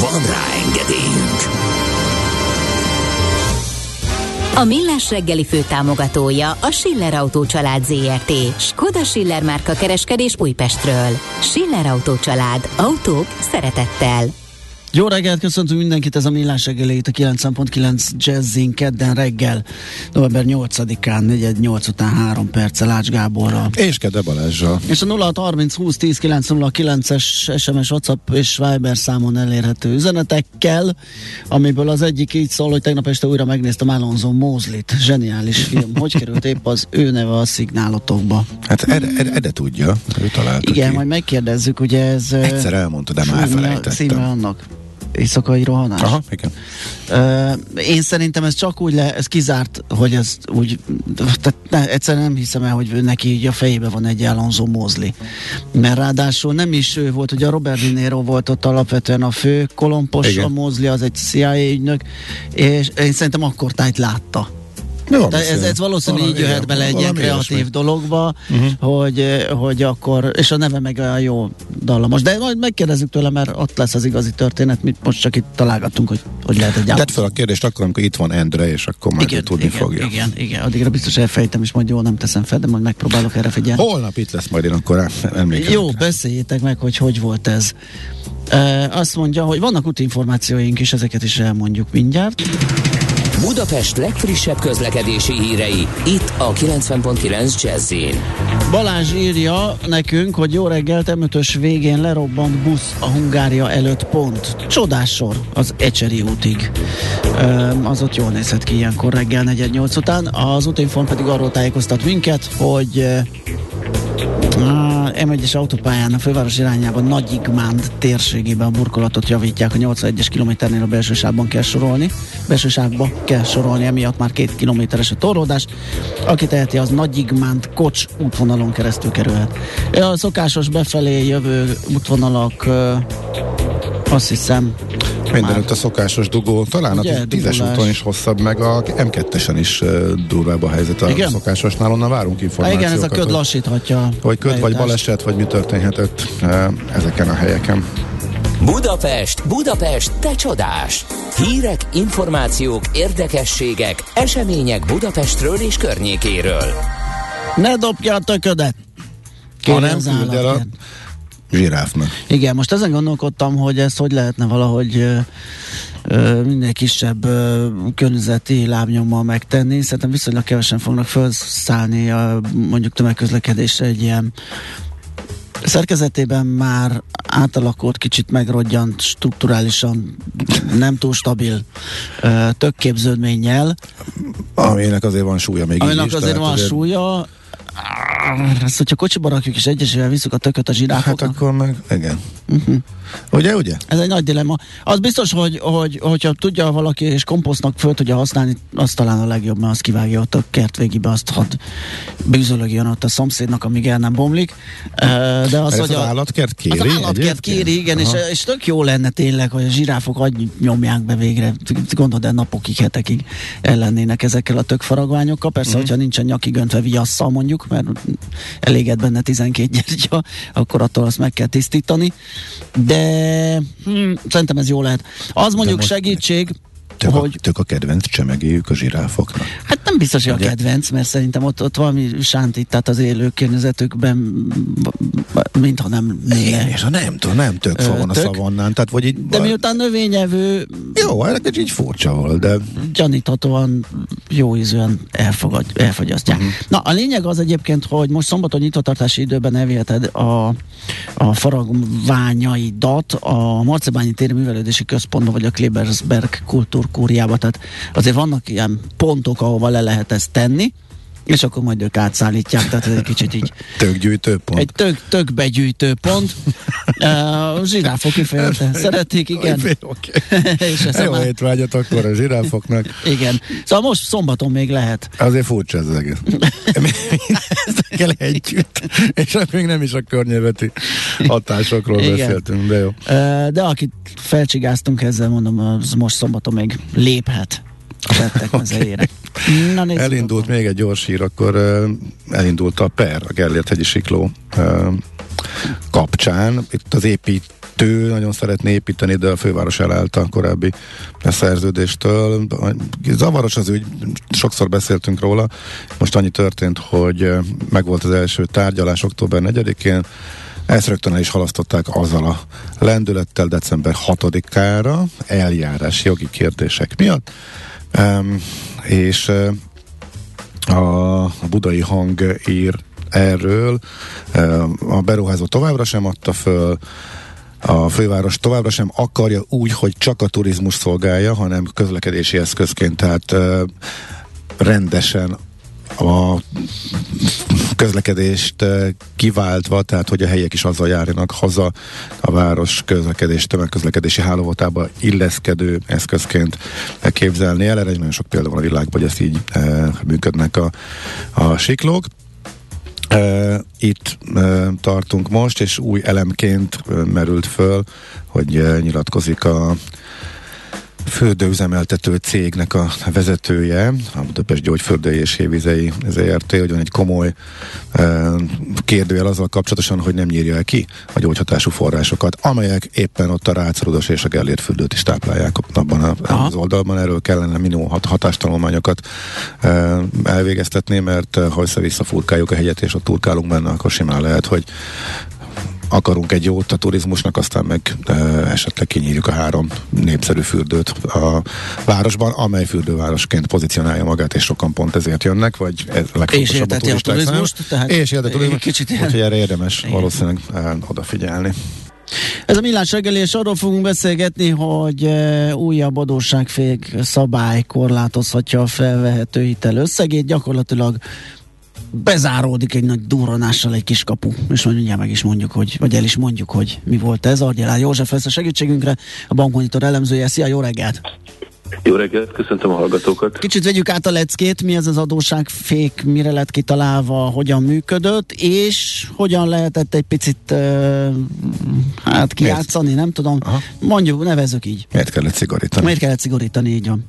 Van rá engedélyünk! A Millás reggeli fő támogatója a Schiller Autó család ZRT. Skoda Schiller márka kereskedés Újpestről. Schiller Autó család. Autók szeretettel. Jó reggelt, köszöntünk mindenkit, ez a Millás reggeli itt a 9.9 Jazzin kedden reggel, november 8-án, 4 után 3 perccel Ács Gáborral. És Kede Balázsral. És a 0630 20 10 909-es SMS, WhatsApp és Viber számon elérhető üzenetekkel, amiből az egyik így szól, hogy tegnap este újra megnéztem Alonso Mózlit. Zseniális film. Hogy került épp az ő neve a szignálotokba? Hát Ede, Ede, Ede tudja, ő találta Igen, ki. majd megkérdezzük, ugye ez... Egyszer elmondta, de már mi a elfelejtettem. Címe annak. Éjszakai rohanás. Aha, igen. Uh, én szerintem ez csak úgy le, ez kizárt, hogy ez úgy, tehát ne, egyszerűen nem hiszem el, hogy neki így a fejébe van egy Alonso Mosley. Mert ráadásul nem is ő volt, ugye a Robert De Niro volt ott alapvetően a fő kolompos, Igen. a Mosley az egy CIA ügynök, és én szerintem akkor tájt látta. De ez, ez valószínűleg így jöhet bele egy ilyen kreatív dologba, uh-huh. hogy, hogy akkor, és a neve meg olyan jó dallamos. De majd megkérdezzük tőle, mert ott lesz az igazi történet, mit most csak itt találgattunk, hogy hogy lehet egy Tedd fel a kérdést akkor, amikor itt van Endre, és akkor majd ő tudni igen, fogja. Igen, igen, addigra biztos elfejtem, és majd jó nem teszem fel, de majd megpróbálok erre figyelni. Holnap itt lesz majd én akkor emlékezem. Jó, beszéljétek meg, hogy hogy volt ez. E, azt mondja, hogy vannak útinformációink is, ezeket is elmondjuk mindjárt. Budapest legfrissebb közlekedési hírei, itt a 90.9 jazz Balázs írja nekünk, hogy jó reggelt, M5-ös végén lerobbant busz a Hungária előtt pont. Csodás sor az Ecseri útig. Az ott jól nézhet ki ilyenkor reggel 4-8 után. Az útinform pedig arról tájékoztat minket, hogy a M1-es autópályán a főváros irányában Nagy Igmánd térségében a burkolatot javítják, a 81-es kilométernél a belső sávban kell sorolni, belső sávba kell sorolni, emiatt már két kilométeres a torlódás. Aki teheti, az Nagy Igmánd Kocs útvonalon keresztül kerülhet. A szokásos befelé jövő útvonalak azt hiszem Mindenütt a szokásos dugó, talán Ugye, a tízes dugulás. úton is hosszabb, meg a M2-esen is uh, durvább a helyzet a Igen? szokásosnál, onnan várunk információkat. igen, ez a köd hogy- lassíthatja. Hogy köd, vagy baleset, vagy mi történhetett uh, ezeken a helyeken. Budapest, Budapest, te csodás! Hírek, információk, érdekességek, események Budapestről és környékéről. Ne dobja a töködet! Kéri nem az küld el a. zsiráfnak. Igen, most ezen gondolkodtam, hogy ezt hogy lehetne valahogy ö, ö, minél kisebb ö, környezeti lábnyommal megtenni. Szerintem viszonylag kevesen fognak felszállni a, mondjuk tömegközlekedésre egy ilyen szerkezetében már átalakult, kicsit megrodjant, strukturálisan nem túl stabil ö, többképződménnyel, Aminek azért van súlya még így aminek is. azért van súlya. Ezt, hogyha kocsiba rakjuk és egyesével visszük a tököt a Hát zsiráfoknak, akkor meg, igen. uh-huh. Ugye, ugye? Ez egy nagy dilemma. Az biztos, hogy, hogy hogyha tudja valaki és komposztnak föl tudja használni, az talán a legjobb, mert azt kivágja ott a kert végébe, azt hadd bűzölögjön ott a szomszédnak, amíg el nem bomlik. De az, Az, hogy az a, állatkert kéri az állatkert kéri, igen, és, Aha. és tök jó lenne tényleg, hogy a zsiráfok agy nyomják be végre. Gondolod, de napokig, hetekig ellennének ezekkel a tök faragványokkal. Persze, Mhm. hogyha nincsen nyakig öntve viasszal mondjuk, mert eléged benne 12 gyertya, akkor attól azt meg kell tisztítani. De hm, szerintem ez jó lehet. Az mondjuk most- segítség, Tök, hogy a, tök a kedvenc csemegéjük a zsiráfoknak. Hát biztos, hogy a kedvenc, mert szerintem ott, ott valami sántít, tehát az élő környezetükben, mintha nem Én néne. és nem tudom, nem tök fa van a szavannán, tehát vagy így... De miután növényevő, Jó, ennek egy így furcsa volt, de gyaníthatóan jó ízűen elfogad, elfogyasztják. Uh-huh. Na, a lényeg az egyébként, hogy most szombaton nyitvatartási időben elviheted a, a faragványaidat a Marcebányi téri művelődési központba, vagy a Klebersberg kultúrkúriába, tehát azért vannak ilyen pontok, ahova le lehet ezt tenni, És akkor majd ők átszállítják, tehát ez egy kicsit így Tökgyűjtőpont. egy tök, tök begyűjtő pont. Uh, zsiráfok kifejezetten szeretik, igen. Oké. És Jó már, étvágyat akkor a zsiráfoknak. igen. Szóval most szombaton még lehet. Azért furcsa ez az egész. Ezekkel együtt. És hát még nem is a környezeti hatásokról Igen. beszéltünk, de jó. De akit felcsigáztunk ezzel, mondom, az most szombaton még léphet a tettek mezeire. Na, nézzük Elindult akkor. még egy gyors hír, akkor elindult a PER, a Gellért hegyi sikló kapcsán. Itt az építő nagyon szeretné építeni, de a főváros elállt a korábbi szerződéstől. Zavaros az ügy, sokszor beszéltünk róla. Most annyi történt, hogy megvolt az első tárgyalás október 4-én, ezt rögtön el is halasztották azzal a lendülettel december 6-ára eljárás jogi kérdések miatt. Um, és uh, a, a budai hang ír erről. A beruházó továbbra sem adta föl, a főváros továbbra sem akarja úgy, hogy csak a turizmus szolgálja, hanem közlekedési eszközként, tehát uh, rendesen a közlekedést eh, kiváltva, tehát hogy a helyiek is azzal járjanak haza a város közlekedés, tömegközlekedési hálózatába illeszkedő eszközként képzelni el. Erre nagyon sok példa van a világban, hogy ezt így e, működnek a, a siklók. E, itt e, tartunk most, és új elemként merült föl, hogy nyilatkozik a fürdőüzemeltető cégnek a vezetője, a Budapest Gyógyfürdői és Hévizei ZRT, hogy van egy komoly e, kérdőjel azzal kapcsolatosan, hogy nem nyírja el ki a gyógyhatású forrásokat, amelyek éppen ott a Rácrudos és a Gellért fürdőt is táplálják abban a, Aha. az oldalban. Erről kellene minimum hat hatástanulmányokat e, elvégeztetni, mert ha össze-vissza furkáljuk a hegyet és ott turkálunk benne, akkor simán lehet, hogy akarunk egy jót a turizmusnak, aztán meg e, esetleg kinyírjuk a három népszerű fürdőt a városban, amely fürdővárosként pozícionálja magát, és sokan pont ezért jönnek, vagy ez a legfontosabb a turisták turizmust, számára. tehát és érteti a turizmust, kicsit ilyen- úgyhogy erre érdemes Igen. valószínűleg odafigyelni. Ez a millás reggeli, és arról fogunk beszélgetni, hogy újabb adósságfék szabály korlátozhatja a felvehető hitel összegét. Gyakorlatilag bezáródik egy nagy durranással egy kis kapu, és majd mindjárt meg is mondjuk, hogy, vagy el is mondjuk, hogy mi volt ez. Argyelán József lesz a segítségünkre, a bankmonitor elemzője. Szia, jó reggelt! Jó reggelt, köszöntöm a hallgatókat. Kicsit vegyük át a leckét, mi ez az adósságfék, mire lett kitalálva, hogyan működött, és hogyan lehetett egy picit uh, hát kijátszani, nem tudom. Aha. Mondjuk, nevezzük így. Miért kellett szigorítani? Miért kellett szigorítani, így van.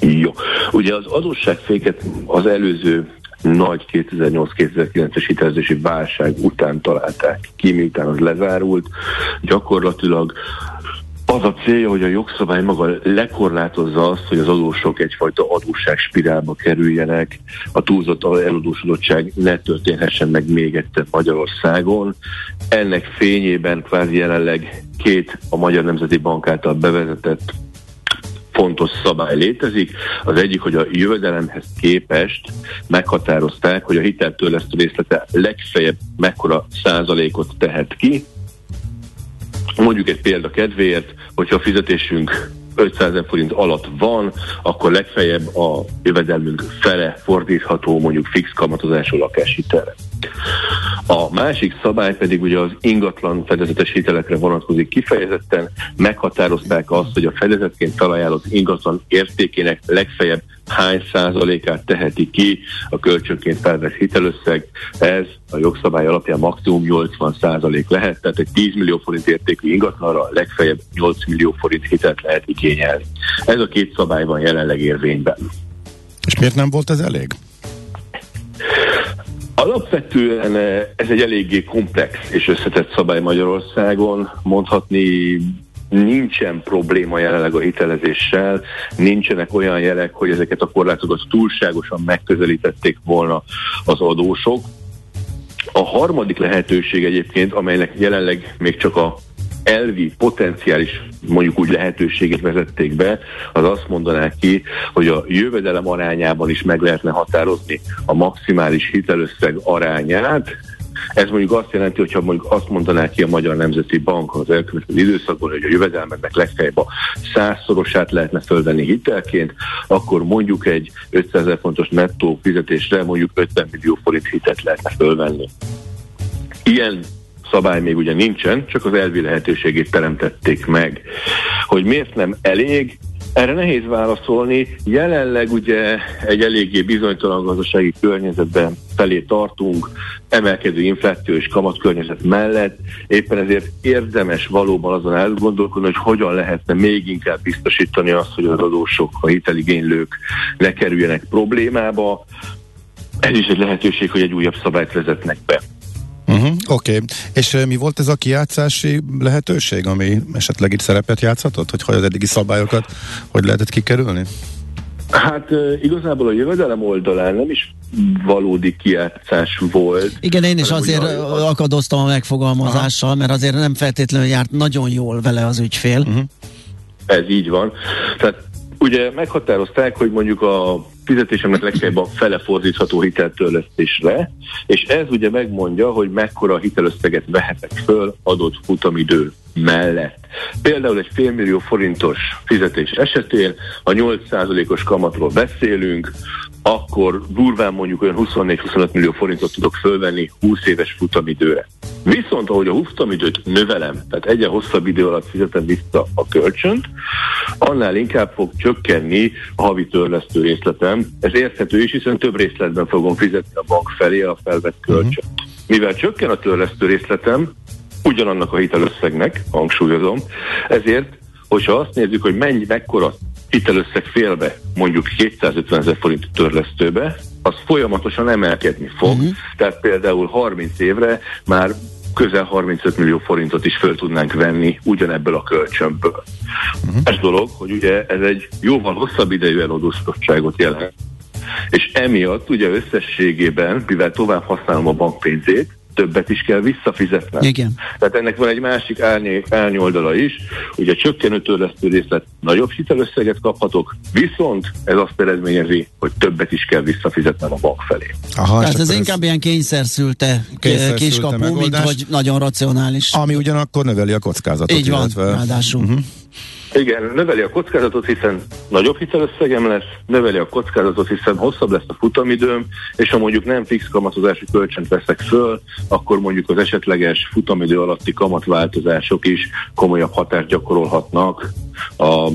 Jó. Ugye az adósságféket az előző nagy 2008-2009-es hitelezési válság után találták ki, miután az lezárult. Gyakorlatilag az a célja, hogy a jogszabály maga lekorlátozza azt, hogy az adósok egyfajta adósságspirálba kerüljenek, a túlzott eladósodottság ne történhessen meg még egyszer Magyarországon. Ennek fényében kvázi jelenleg két a Magyar Nemzeti Bank által bevezetett fontos szabály létezik. Az egyik, hogy a jövedelemhez képest meghatározták, hogy a hiteltörlesztő részlete legfeljebb mekkora százalékot tehet ki. Mondjuk egy példa kedvéért, hogyha a fizetésünk 500 ezer forint alatt van, akkor legfeljebb a jövedelmünk fele fordítható mondjuk fix kamatozású lakáshitelre. A másik szabály pedig ugye az ingatlan fedezetes hitelekre vonatkozik kifejezetten, meghatározták azt, hogy a fedezetként felajánlott ingatlan értékének legfeljebb hány százalékát teheti ki a kölcsönként felvett hitelösszeg. Ez a jogszabály alapján maximum 80 százalék lehet, tehát egy 10 millió forint értékű ingatlanra legfeljebb 8 millió forint hitelt lehet igényelni. Ez a két szabály van jelenleg érvényben. És miért nem volt ez elég? Alapvetően eh, ez egy eléggé komplex és összetett szabály Magyarországon. Mondhatni nincsen probléma jelenleg a hitelezéssel, nincsenek olyan jelek, hogy ezeket a korlátokat túlságosan megközelítették volna az adósok. A harmadik lehetőség egyébként, amelynek jelenleg még csak a elvi, potenciális mondjuk úgy lehetőségét vezették be, az azt mondaná ki, hogy a jövedelem arányában is meg lehetne határozni a maximális hitelösszeg arányát, Ez mondjuk azt jelenti, hogyha mondjuk azt mondaná ki a Magyar Nemzeti Bank az elkövetkező időszakban, hogy a jövedelmeknek legfeljebb a százszorosát lehetne fölvenni hitelként, akkor mondjuk egy 500 ezer fontos nettó fizetésre mondjuk 50 millió forint hitet lehetne fölvenni. Ilyen szabály még ugye nincsen, csak az elvi lehetőségét teremtették meg. Hogy miért nem elég, erre nehéz válaszolni. Jelenleg ugye egy eléggé bizonytalan gazdasági környezetben felé tartunk, emelkedő infláció és kamatkörnyezet mellett. Éppen ezért érdemes valóban azon elgondolkodni, hogy hogyan lehetne még inkább biztosítani azt, hogy az adósok, a hiteligénylők ne kerüljenek problémába. Ez is egy lehetőség, hogy egy újabb szabályt vezetnek be. Uh-huh, Oké, okay. és uh, mi volt ez a kijátszási lehetőség, ami esetleg itt szerepet játszhatott, hogy hogy az eddigi szabályokat hogy lehetett kikerülni? Hát uh, igazából a jövedelem oldalán nem is valódi kijátszás volt. Igen, én is azért a... akadoztam a megfogalmazással, Aha. mert azért nem feltétlenül járt nagyon jól vele az ügyfél. Uh-huh. Ez így van. Tehát ugye meghatározták, hogy mondjuk a fizetésemnek legfeljebb a fele fordítható hiteltörlesztésre, és ez ugye megmondja, hogy mekkora hitelösszeget vehetek föl adott futamidő mellett. Például egy félmillió forintos fizetés esetén, a 8%-os kamatról beszélünk, akkor durván mondjuk olyan 24-25 millió forintot tudok fölvenni 20 éves futamidőre. Viszont ahogy a futamidőt növelem, tehát egyen hosszabb idő alatt fizetem vissza a kölcsönt, annál inkább fog csökkenni a havi törlesztő részletem. Ez érthető is, hiszen több részletben fogom fizetni a bank felé a felvett kölcsönt. Uh-huh. Mivel csökken a törlesztő részletem, ugyanannak a hitelösszegnek, hangsúlyozom, ezért, hogyha azt nézzük, hogy mennyi, mekkora hitelösszeg félbe, mondjuk 250 ezer forint törlesztőbe, az folyamatosan emelkedni fog. Uh-huh. Tehát például 30 évre már közel 35 millió forintot is föl tudnánk venni ugyanebből a kölcsönből. Uh-huh. Ez dolog, hogy ugye ez egy jóval hosszabb idejű eladóztatottságot jelent, és emiatt ugye összességében, mivel tovább használom a bankpénzét, többet is kell visszafizetnem. Igen. Tehát ennek van egy másik árnyoldala is, ugye a csökkenő törlesztő részlet nagyobb hitelösszeget kaphatok, viszont ez azt eredményezi, hogy többet is kell visszafizetnem a bank felé. Aha, Tehát ez inkább ilyen kényszerszülte, kényszerszülte kiskapu, mint hogy nagyon racionális. Ami ugyanakkor növeli a kockázatot. Így van, illetve... ráadásul. Uh-huh. Igen, növeli a kockázatot, hiszen nagyobb hitelösszegem lesz, növeli a kockázatot, hiszen hosszabb lesz a futamidőm, és ha mondjuk nem fix kamatozási kölcsönt veszek föl, akkor mondjuk az esetleges futamidő alatti kamatváltozások is komolyabb hatást gyakorolhatnak a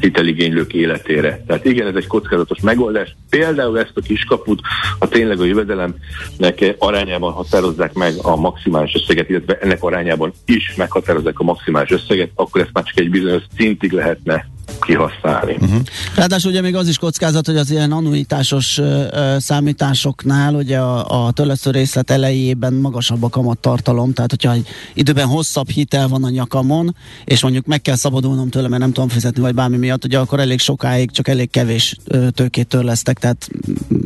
hiteligénylők életére. Tehát igen, ez egy kockázatos megoldás. Például ezt a kiskaput, ha tényleg a jövedelemnek arányában határozzák meg a maximális összeget, illetve ennek arányában is meghatározzák a maximális összeget, akkor ezt már csak egy bizonyos szintig lehetne kihasználni. Uh-huh. Ráadásul ugye még az is kockázat, hogy az ilyen annuitásos uh, számításoknál ugye a, a törlesztő részlet elejében magasabb a kamattartalom, tehát hogyha egy időben hosszabb hitel van a nyakamon, és mondjuk meg kell szabadulnom tőle, mert nem tudom fizetni, vagy bármi miatt, ugye akkor elég sokáig csak elég kevés uh, tőkét törlesztek, tehát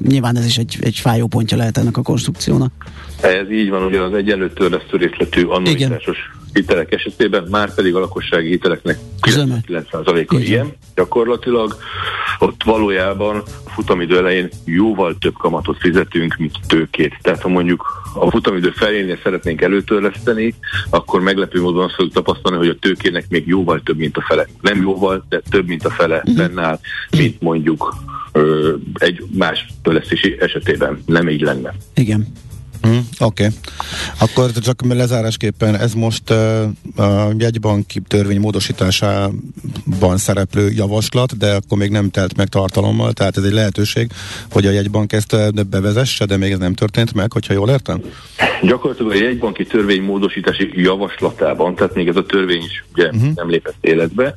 nyilván ez is egy, egy fájó pontja lehet ennek a konstrukciónak. Ez így van, ugye az egyenlő törlesztő részletű annuitásos Igen hitelek esetében, már pedig a lakossági hiteleknek 90%-a ilyen gyakorlatilag. Ott valójában a futamidő elején jóval több kamatot fizetünk, mint tőkét. Tehát ha mondjuk a futamidő felénél szeretnénk előtörleszteni, akkor meglepő módon azt fogjuk tapasztalni, hogy a tőkének még jóval több, mint a fele. Nem jóval, de több, mint a fele uh-huh. mint mondjuk ö, egy más törlesztési esetében. Nem így lenne. Igen. Mm, Oké. Okay. Akkor csak lezárásképpen ez most uh, a jegybanki törvény módosításában szereplő javaslat, de akkor még nem telt meg tartalommal, tehát ez egy lehetőség, hogy a jegybank ezt bevezesse, de még ez nem történt meg, hogyha jól értem? Gyakorlatilag a jegybanki törvény módosítási javaslatában, tehát még ez a törvény is ugye uh-huh. nem lépett életbe,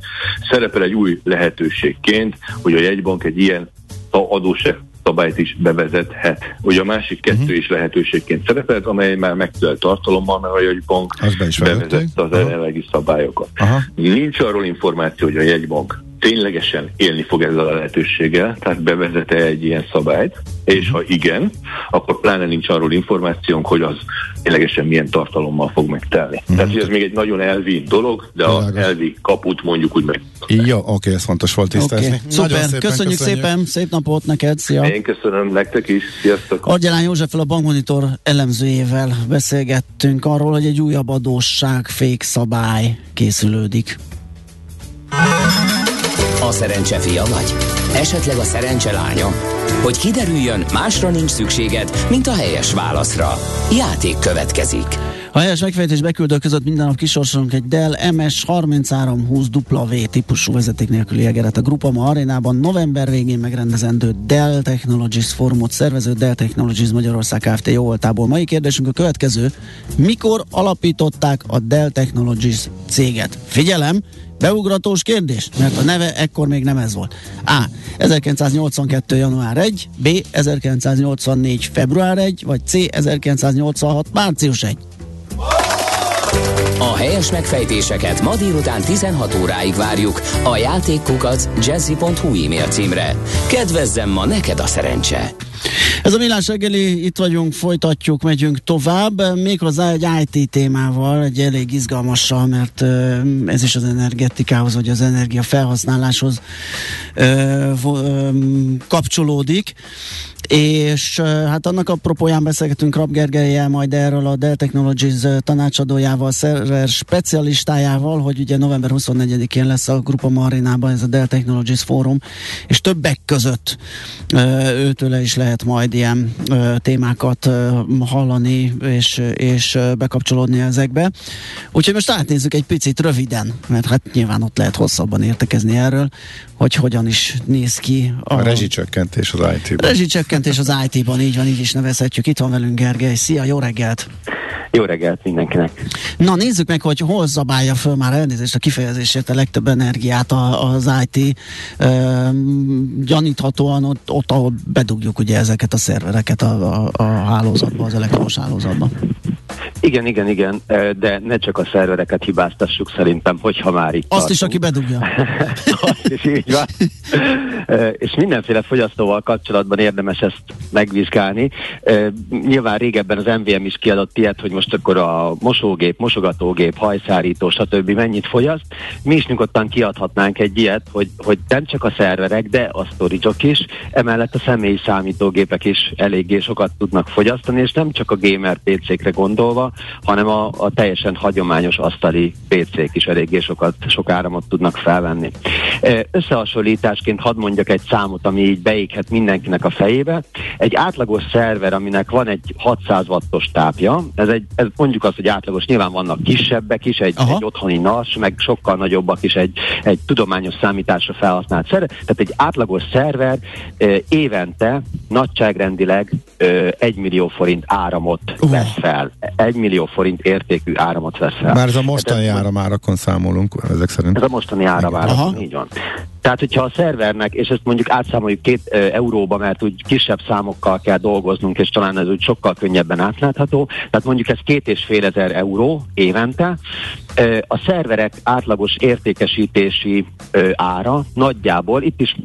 szerepel egy új lehetőségként, hogy a jegybank egy ilyen adósság szabályt is bevezethet. Ugye a másik kettő uh-huh. is lehetőségként szerepelt, amely már megtölt tartalommal, mert a jegybank be bevezette az jelenlegi szabályokat. Aha. Nincs arról információ, hogy a jegybank ténylegesen élni fog ezzel a lehetőséggel, tehát bevezete egy ilyen szabályt, és ha igen, akkor pláne nincs arról információnk, hogy az ténylegesen milyen tartalommal fog megtelni. Mm. Tehát hogy ez még egy nagyon elvi dolog, de az elvi kaput mondjuk úgy meg. Jó, oké, ez fontos volt tisztázni. Okay. Szuper, szépen, köszönjük, köszönjük szépen, szép napot neked, szia! Én köszönöm nektek is, sziasztok! Argyalán Józseffel a Bankmonitor elemzőjével beszélgettünk arról, hogy egy újabb adósság fékszabály készülődik. A szerencse fia vagy? Esetleg a szerencse lánya? Hogy kiderüljön, másra nincs szükséged, mint a helyes válaszra. Játék következik. A helyes megfejtés beküldő között minden nap kisorsolunk egy Dell MS 3320 W típusú vezeték nélküli egeret a Grupama arénában november végén megrendezendő Dell Technologies formot szervező Dell Technologies Magyarország Kft. jóvoltából. Mai kérdésünk a következő. Mikor alapították a Dell Technologies céget? Figyelem! Beugratós kérdés, mert a neve ekkor még nem ez volt. A. 1982. január 1, B. 1984. február 1, vagy C. 1986. március 1. A helyes megfejtéseket ma délután 16 óráig várjuk a játékkukac jazzy.hu e-mail címre. Kedvezzem ma neked a szerencse! Ez a Millás reggeli, itt vagyunk, folytatjuk, megyünk tovább, méghozzá egy IT témával, egy elég izgalmassal, mert ez is az energetikához, vagy az energia felhasználáshoz kapcsolódik és hát annak a propóján beszélgetünk Rab Gergelyel majd erről a Dell Technologies tanácsadójával, szerver specialistájával, hogy ugye november 24-én lesz a Grupa Marinában ez a Dell Technologies Fórum, és többek között őtőle is lehet majd ilyen témákat hallani és, és bekapcsolódni ezekbe. Úgyhogy most átnézzük egy picit röviden, mert hát nyilván ott lehet hosszabban értekezni erről, hogy hogyan is néz ki a, a rezsicsökkentés az. Rezsicsökkentés az IT-ban, így van, így is nevezhetjük. Itt van velünk Gergely. Szia, jó reggelt! Jó reggelt mindenkinek! Na nézzük meg, hogy hol zabálja föl már elnézést a kifejezésért a legtöbb energiát az IT. gyaníthatóan ott, ott, ahol bedugjuk ugye ezeket a szervereket a, a, a hálózatba, az elektromos hálózatba. Igen, igen, igen, de ne csak a szervereket hibáztassuk szerintem, hogyha már itt Azt tartunk. is, aki bedugja. Azt is így van. És mindenféle fogyasztóval kapcsolatban érdemes ezt megvizsgálni. Nyilván régebben az MVM is kiadott ilyet, hogy most akkor a mosógép, mosogatógép, hajszárító, stb. mennyit fogyaszt. Mi is nyugodtan kiadhatnánk egy ilyet, hogy, hogy nem csak a szerverek, de a storage is, emellett a személyi számítógépek is eléggé sokat tudnak fogyasztani, és nem csak a gamer PC-kre gondolva, hanem a, a teljesen hagyományos asztali PC-k is eléggé sokat, sok áramot tudnak felvenni. Összehasonlításként hadd mondjak egy számot, ami így beéghet mindenkinek a fejébe. Egy átlagos szerver, aminek van egy 600 wattos tápja, ez, egy, ez mondjuk azt, hogy átlagos, nyilván vannak kisebbek is, egy, egy otthoni NAS, meg sokkal nagyobbak is egy, egy tudományos számításra felhasznált szerver. Tehát egy átlagos szerver évente nagyságrendileg 1 millió forint áramot vesz fel. 1 millió forint értékű áramot vesz fel. Már ez a mostani ez, áramárakon számolunk ezek szerint. Ez a mostani áramárakon, így van. Tehát, hogyha a szervernek, és ezt mondjuk átszámoljuk két e, euróba, mert úgy kisebb számokkal kell dolgoznunk, és talán ez úgy sokkal könnyebben átlátható, tehát mondjuk ez két és fél ezer euró évente, e, a szerverek átlagos értékesítési e, ára nagyjából, itt is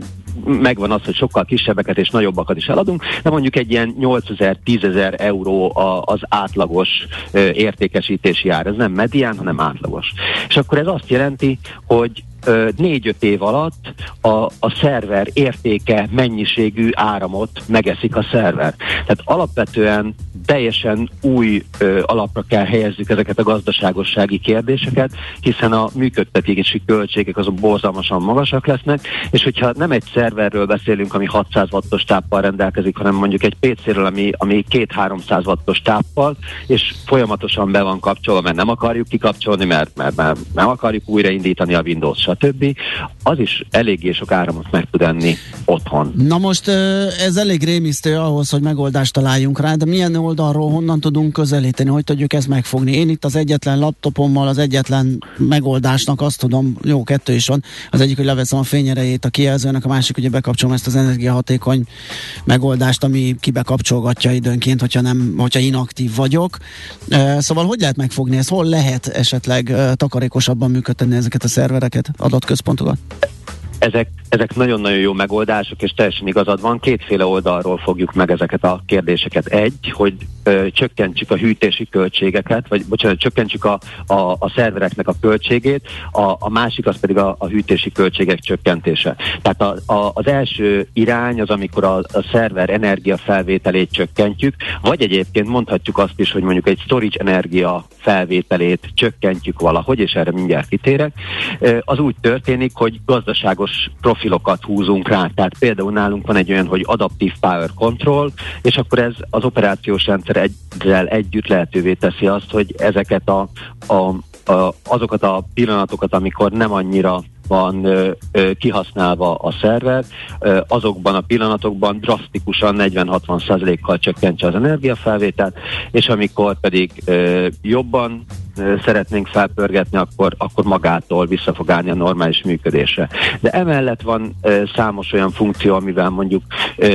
megvan az, hogy sokkal kisebbeket és nagyobbakat is eladunk, de mondjuk egy ilyen 8000-10 ezer euró az átlagos értékesítési ár. Ez nem medián, hanem átlagos. És akkor ez azt jelenti, hogy négy-öt év alatt a, a szerver értéke, mennyiségű áramot megeszik a szerver. Tehát alapvetően teljesen új ö, alapra kell helyezzük ezeket a gazdaságossági kérdéseket, hiszen a működtetési költségek azok borzalmasan magasak lesznek, és hogyha nem egy szerverről beszélünk, ami 600 wattos táppal rendelkezik, hanem mondjuk egy PC-ről, ami, ami 2-300 wattos táppal, és folyamatosan be van kapcsolva, mert nem akarjuk kikapcsolni, mert, mert, mert nem akarjuk újraindítani a Windows, stb. Az is eléggé sok áramot meg tud enni otthon. Na most ez elég rémisztő ahhoz, hogy megoldást találjunk rá, de milyen oldalról honnan tudunk közelíteni, hogy tudjuk ezt megfogni? Én itt az egyetlen laptopommal az egyetlen megoldásnak azt tudom, jó, kettő is van, az egyik, hogy leveszem a fényerejét a kijelzőnek, a másik, hogy bekapcsolom ezt az energiahatékony megoldást, ami kibekapcsolgatja időnként, hogyha, nem, hogyha inaktív vagyok. Szóval hogy lehet megfogni ezt? Hol lehet esetleg takarékosabban működtetni ezeket a szervereket, adatközpontokat? ezek, ezek nagyon-nagyon jó megoldások, és teljesen igazad van. Kétféle oldalról fogjuk meg ezeket a kérdéseket. Egy, hogy csökkentsük a hűtési költségeket, vagy bocsánat, csökkentsük a, a, a szervereknek a költségét, a, a másik az pedig a, a hűtési költségek csökkentése. Tehát a, a, az első irány az, amikor a, a szerver energia felvételét csökkentjük, vagy egyébként mondhatjuk azt is, hogy mondjuk egy storage energia felvételét csökkentjük valahogy, és erre mindjárt kitérek. Az úgy történik, hogy gazdaságos profilokat húzunk rá. Tehát például nálunk van egy olyan, hogy Adaptive Power Control, és akkor ez az operációs rendszer ezzel együtt lehetővé teszi azt, hogy ezeket a, a, a, azokat a pillanatokat, amikor nem annyira van ö, ö, kihasználva a szerver, ö, azokban a pillanatokban drasztikusan 40-60%-kal csökkentse az energiafelvételt, és amikor pedig ö, jobban szeretnénk felpörgetni, akkor, akkor magától vissza fog állni a normális működésre. De emellett van e, számos olyan funkció, amivel mondjuk e,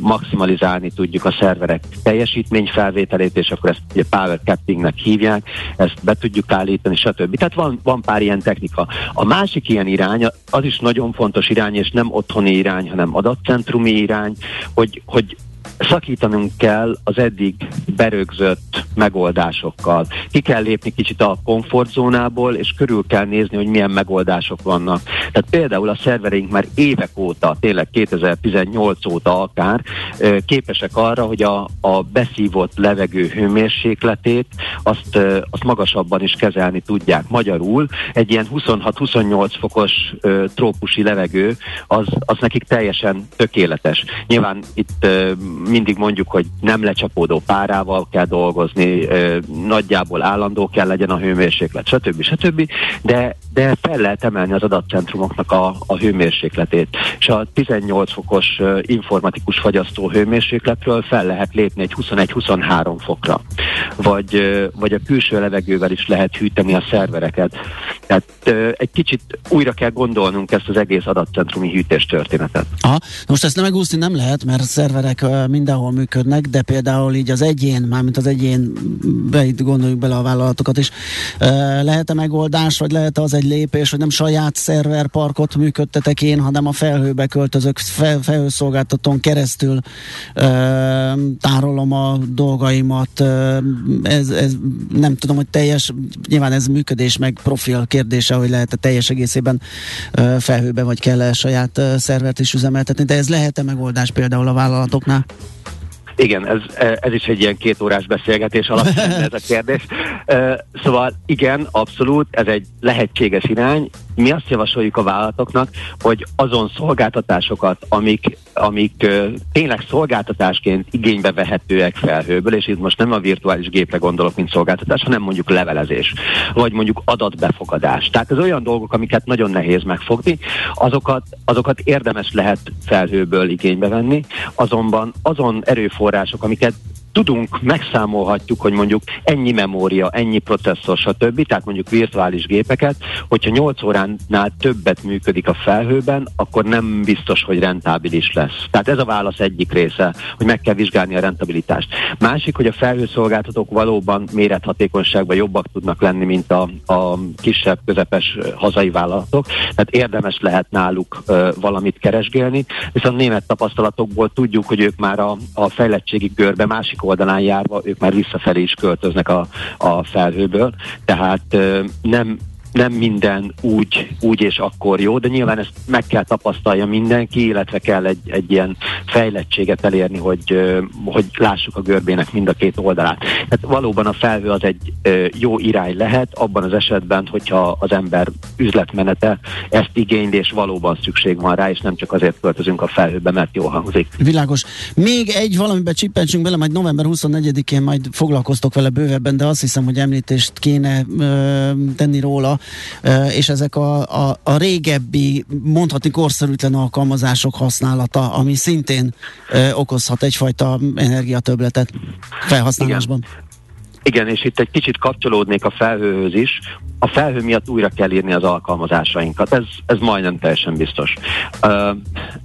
maximalizálni tudjuk a szerverek teljesítményfelvételét, és akkor ezt ugye power cappingnek hívják, ezt be tudjuk állítani, stb. Tehát van, van pár ilyen technika. A másik ilyen irány, az is nagyon fontos irány, és nem otthoni irány, hanem adatcentrumi irány, hogy, hogy szakítanunk kell az eddig berögzött megoldásokkal. Ki kell lépni kicsit a komfortzónából, és körül kell nézni, hogy milyen megoldások vannak. Tehát például a szervereink már évek óta, tényleg 2018 óta akár, képesek arra, hogy a, a beszívott levegő hőmérsékletét azt, azt magasabban is kezelni tudják. Magyarul egy ilyen 26-28 fokos trópusi levegő, az, az nekik teljesen tökéletes. Nyilván itt mindig mondjuk, hogy nem lecsapódó párával kell dolgozni, nagyjából állandó kell legyen a hőmérséklet, stb. stb. De, de fel lehet emelni az adatcentrumoknak a, a hőmérsékletét. És a 18 fokos informatikus fagyasztó hőmérsékletről fel lehet lépni egy 21-23 fokra. Vagy, vagy a külső levegővel is lehet hűteni a szervereket. Tehát egy kicsit újra kell gondolnunk ezt az egész adatcentrumi hűtés történetet. Aha. Most ezt nem megúszni nem lehet, mert szerverek mindenhol működnek, de például így az egyén, mármint az egyén, be itt gondoljuk bele a vállalatokat is, lehet-e megoldás, vagy lehet az egy lépés, hogy nem saját szerverparkot működtetek én, hanem a felhőbe költözök, fel, felhőszolgáltatón keresztül tárolom a dolgaimat. Ez, ez nem tudom, hogy teljes, nyilván ez működés meg profil kérdése, hogy lehet-e teljes egészében felhőbe, vagy kell -e saját szervert is üzemeltetni, de ez lehet-e megoldás például a vállalatoknál? Igen, ez, ez is egy ilyen két órás beszélgetés alapján ez a kérdés. Szóval igen, abszolút, ez egy lehetséges irány. Mi azt javasoljuk a vállalatoknak, hogy azon szolgáltatásokat, amik, amik tényleg szolgáltatásként igénybe vehetőek felhőből, és itt most nem a virtuális gépre gondolok, mint szolgáltatás, hanem mondjuk levelezés, vagy mondjuk adatbefogadás. Tehát ez olyan dolgok, amiket nagyon nehéz megfogni, azokat, azokat érdemes lehet felhőből igénybe venni, azonban azon erőforrások, amiket tudunk, megszámolhatjuk, hogy mondjuk ennyi memória, ennyi processzor, stb. Tehát mondjuk virtuális gépeket, hogyha 8 óránál többet működik a felhőben, akkor nem biztos, hogy rentábilis lesz. Tehát ez a válasz egyik része, hogy meg kell vizsgálni a rentabilitást. Másik, hogy a felhőszolgáltatók valóban mérethatékonyságban jobbak tudnak lenni, mint a, a kisebb, közepes hazai vállalatok. Tehát érdemes lehet náluk ö, valamit keresgélni, viszont német tapasztalatokból tudjuk, hogy ők már a, a fejlettségi görbe másik másik oldalán járva, ők már visszafelé is költöznek a, a felhőből, tehát nem nem minden úgy, úgy és akkor jó, de nyilván ezt meg kell tapasztalja mindenki, illetve kell egy, egy ilyen fejlettséget elérni, hogy, hogy lássuk a görbének mind a két oldalát. Tehát valóban a felhő az egy jó irány lehet, abban az esetben, hogyha az ember üzletmenete ezt igényli, és valóban szükség van rá, és nem csak azért költözünk a felhőbe, mert jó hangzik. Világos. Még egy valamiben csippentsünk bele, majd november 24-én majd foglalkoztok vele bővebben, de azt hiszem, hogy említést kéne ö, tenni róla, és ezek a, a, a régebbi, mondhatni korszerűtlen alkalmazások használata, ami szintén okozhat egyfajta energiatöbletet felhasználásban. Igen. Igen, és itt egy kicsit kapcsolódnék a felhőhöz is. A felhő miatt újra kell írni az alkalmazásainkat. Ez, ez majdnem teljesen biztos. Uh,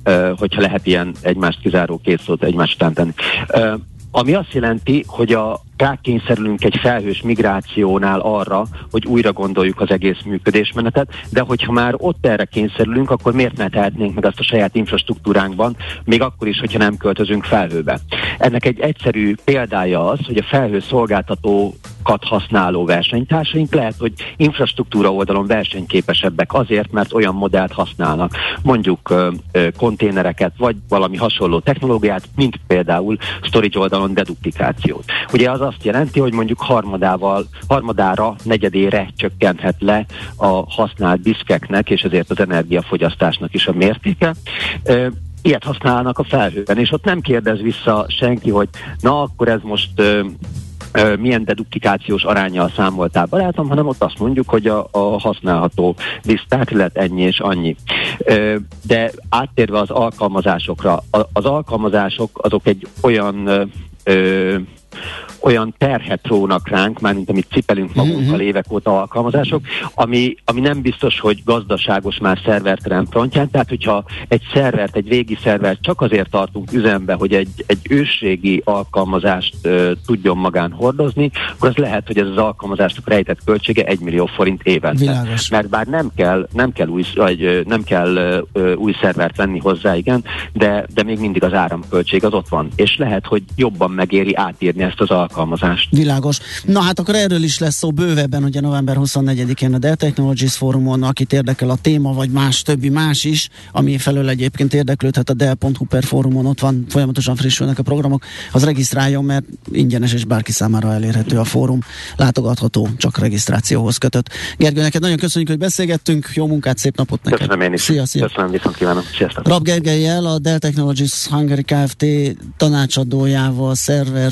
uh, hogyha lehet ilyen egymást kizáró két szót egymást után tenni. Uh, ami azt jelenti, hogy a, rákényszerülünk egy felhős migrációnál arra, hogy újra gondoljuk az egész működésmenetet, de hogyha már ott erre kényszerülünk, akkor miért ne tehetnénk meg azt a saját infrastruktúránkban, még akkor is, hogyha nem költözünk felhőbe. Ennek egy egyszerű példája az, hogy a felhő szolgáltató használó versenytársaink lehet, hogy infrastruktúra oldalon versenyképesebbek azért, mert olyan modellt használnak, mondjuk ö, ö, konténereket, vagy valami hasonló technológiát, mint például storage oldalon deduplikációt. Ugye az azt jelenti, hogy mondjuk harmadával, harmadára, negyedére csökkenthet le a használt diszkeknek, és ezért az energiafogyasztásnak is a mértéke. Ö, ilyet használnak a felhőben, és ott nem kérdez vissza senki, hogy na, akkor ez most milyen deduplikációs arányjal számoltál barátom, hanem ott azt mondjuk, hogy a, a használható lett ennyi és annyi. De áttérve az alkalmazásokra, az alkalmazások azok egy olyan olyan terhet rónak ránk, mint amit cipelünk mhm, magunkkal uh-huh. évek óta alkalmazások, ami, ami nem biztos, hogy gazdaságos már szerverterem frontján, tehát hogyha egy szervert, egy régi szervert csak azért tartunk üzembe, hogy egy, egy ősrégi alkalmazást uh, tudjon magán hordozni, akkor az lehet, hogy ez az alkalmazásnak rejtett költsége 1 millió forint évente. Világos. Mert bár nem kell, nem kell, új, vagy, nem kell uh, új szervert venni hozzá, igen, de, de még mindig az áramköltség az ott van. És lehet, hogy jobban megéri átírni ezt az alkalmazást. Világos. Na hát akkor erről is lesz szó bővebben, ugye november 24-én a Dell Technologies Fórumon, akit érdekel a téma, vagy más, többi más is, ami felől egyébként érdeklődhet a Dell.hu per fórumon, ott van folyamatosan frissülnek a programok, az regisztráljon, mert ingyenes és bárki számára elérhető a fórum, látogatható, csak regisztrációhoz kötött. Gergő, neked nagyon köszönjük, hogy beszélgettünk, jó munkát, szép napot neked. Köszönöm én is. Szia, szia. Köszönöm, viszont kívánom. Sziasztok. Rab Gergelyel, a Dell Technologies Hungary Kft. tanácsadójával, szerver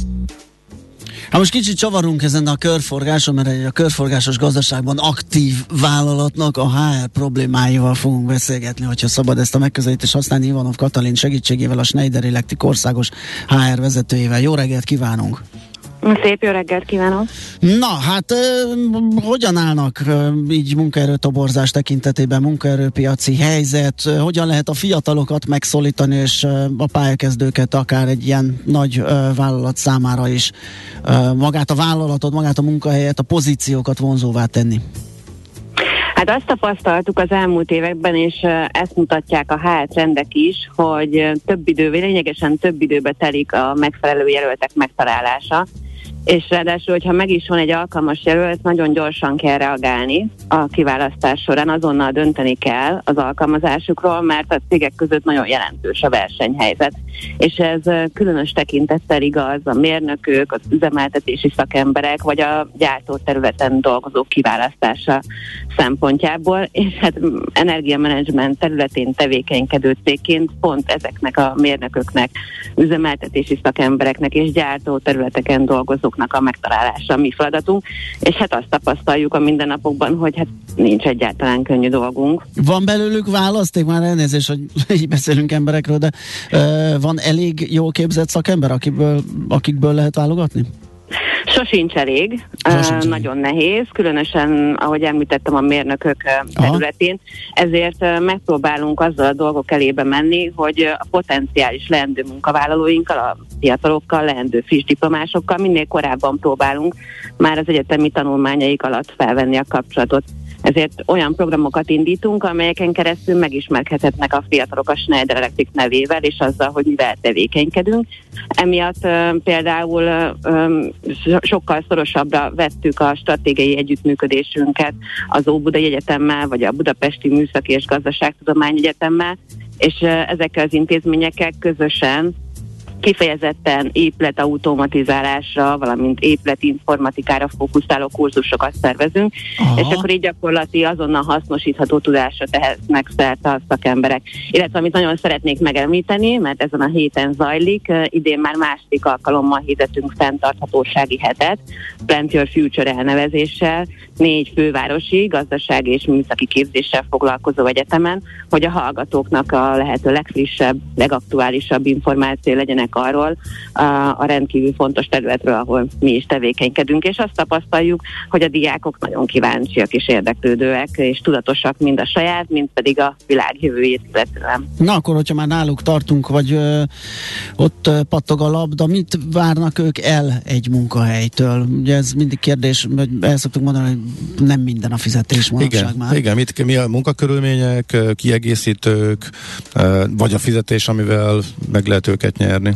Hát most kicsit csavarunk ezen a körforgáson, mert egy a körforgásos gazdaságban aktív vállalatnak a HR problémáival fogunk beszélgetni, hogyha szabad ezt a megközelítést használni. Ivanov Katalin segítségével, a Schneider Electric országos HR vezetőjével. Jó reggelt kívánunk! Szép jó reggelt kívánok! Na, hát hogyan állnak így munkaerőtoborzás tekintetében, munkaerőpiaci helyzet, hogyan lehet a fiatalokat megszólítani, és a pályakezdőket akár egy ilyen nagy vállalat számára is magát a vállalatot, magát a munkahelyet, a pozíciókat vonzóvá tenni? Hát azt tapasztaltuk az elmúlt években, és ezt mutatják a HR trendek is, hogy több idő, lényegesen több időbe telik a megfelelő jelöltek megtalálása és ráadásul, hogyha meg is van egy alkalmas jelölt, nagyon gyorsan kell reagálni a kiválasztás során, azonnal dönteni kell az alkalmazásukról, mert a cégek között nagyon jelentős a versenyhelyzet. És ez különös tekintettel igaz a mérnökök, az üzemeltetési szakemberek, vagy a gyártóterületen dolgozók kiválasztása szempontjából, és hát energiamenedzsment területén tevékenykedő cégként pont ezeknek a mérnököknek, üzemeltetési szakembereknek és gyártóterületeken dolgozók azoknak a megtalálása a mi feladatunk, és hát azt tapasztaljuk a mindennapokban, hogy hát nincs egyáltalán könnyű dolgunk. Van belőlük választék, már elnézés, hogy így beszélünk emberekről, de uh, van elég jó képzett szakember, akiből, akikből lehet válogatni? Sosincs elég, Sosincs uh, nagyon nehéz, különösen, ahogy említettem, a mérnökök Aha. területén, ezért megpróbálunk azzal a dolgok elébe menni, hogy a potenciális leendő munkavállalóinkkal, a fiatalokkal, leendő friss diplomásokkal minél korábban próbálunk már az egyetemi tanulmányaik alatt felvenni a kapcsolatot ezért olyan programokat indítunk, amelyeken keresztül megismerkedhetnek a fiatalok a Schneider Electric nevével, és azzal, hogy mivel tevékenykedünk. Emiatt például sokkal szorosabbra vettük a stratégiai együttműködésünket az Óbudai Egyetemmel, vagy a Budapesti Műszaki és Gazdaságtudomány Egyetemmel, és ezekkel az intézményekkel közösen kifejezetten éplet automatizálásra, valamint éplet informatikára fókuszáló kurzusokat szervezünk, Aha. és akkor így gyakorlati azonnal hasznosítható tudásra tehetnek szert a szakemberek. Illetve amit nagyon szeretnék megemlíteni, mert ezen a héten zajlik, idén már második alkalommal hirdetünk fenntarthatósági hetet, Plant Your Future elnevezéssel, négy fővárosi gazdasági és műszaki képzéssel foglalkozó egyetemen, hogy a hallgatóknak a lehető legfrissebb, legaktuálisabb információ legyenek arról a, a rendkívül fontos területről, ahol mi is tevékenykedünk, és azt tapasztaljuk, hogy a diákok nagyon kíváncsiak és érdeklődőek, és tudatosak mind a saját, mind pedig a világ jövőjét illetően. Na akkor, hogyha már náluk tartunk, vagy ö, ott ö, pattog a labda, mit várnak ők el egy munkahelytől? Ugye ez mindig kérdés, hogy el szoktuk mondani, hogy nem minden a fizetés igen, már. Igen, mit, mi a munkakörülmények, kiegészítők, vagy a fizetés, amivel meg lehet őket nyerni?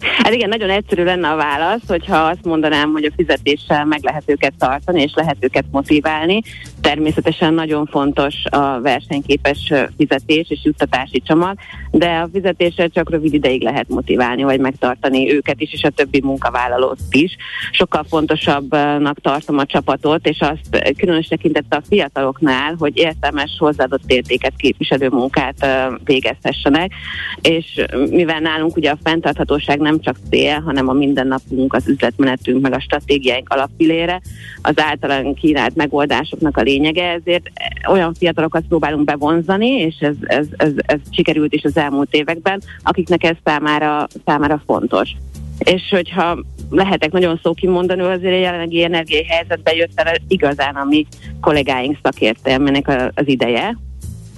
Hát igen, nagyon egyszerű lenne a válasz, hogyha azt mondanám, hogy a fizetéssel meg lehet őket tartani, és lehet őket motiválni. Természetesen nagyon fontos a versenyképes fizetés és juttatási csomag, de a fizetéssel csak rövid ideig lehet motiválni, vagy megtartani őket is, és a többi munkavállalót is. Sokkal fontosabbnak tartom a csapatot, és azt különös tekintette a fiataloknál, hogy értelmes hozzáadott értéket képviselő munkát végezhessenek, és mivel nálunk ugye a fenntarthatóság nem csak cél, hanem a mindennapunk, az üzletmenetünk, meg a stratégiáink alapillére, az általán kínált megoldásoknak a lényege, ezért olyan fiatalokat próbálunk bevonzani, és ez, ez, ez, ez sikerült is az elmúlt években, akiknek ez számára, számára fontos. És hogyha lehetek nagyon szókimondani, azért a jelenlegi energiai helyzetben jött el igazán a mi kollégáink szakértelmének az ideje,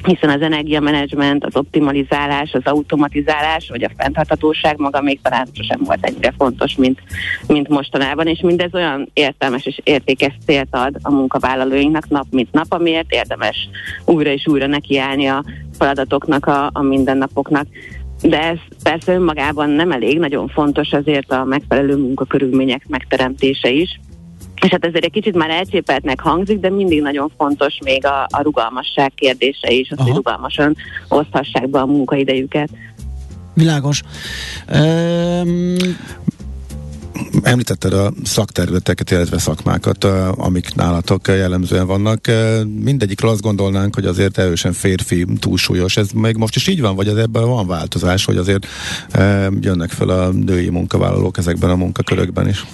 hiszen az energiamenedzsment, az optimalizálás, az automatizálás, vagy a fenntarthatóság maga még talán sosem volt ennyire fontos, mint, mint mostanában, és mindez olyan értelmes és értékes célt ad a munkavállalóinknak nap mint nap, amiért érdemes újra és újra nekiállni a feladatoknak, a, a mindennapoknak. De ez persze önmagában nem elég, nagyon fontos azért a megfelelő munkakörülmények megteremtése is, és hát ezért egy kicsit már elcsépeltnek hangzik, de mindig nagyon fontos még a, a rugalmasság kérdése is, az, hogy rugalmasan oszthassák be a munkaidejüket. Világos. Um... Említetted a szakterületeket, illetve szakmákat, amik nálatok jellemzően vannak. Mindegyikről azt gondolnánk, hogy azért erősen férfi túlsúlyos. Ez még most is így van, vagy az ebben van változás, hogy azért jönnek fel a női munkavállalók ezekben a munkakörökben is?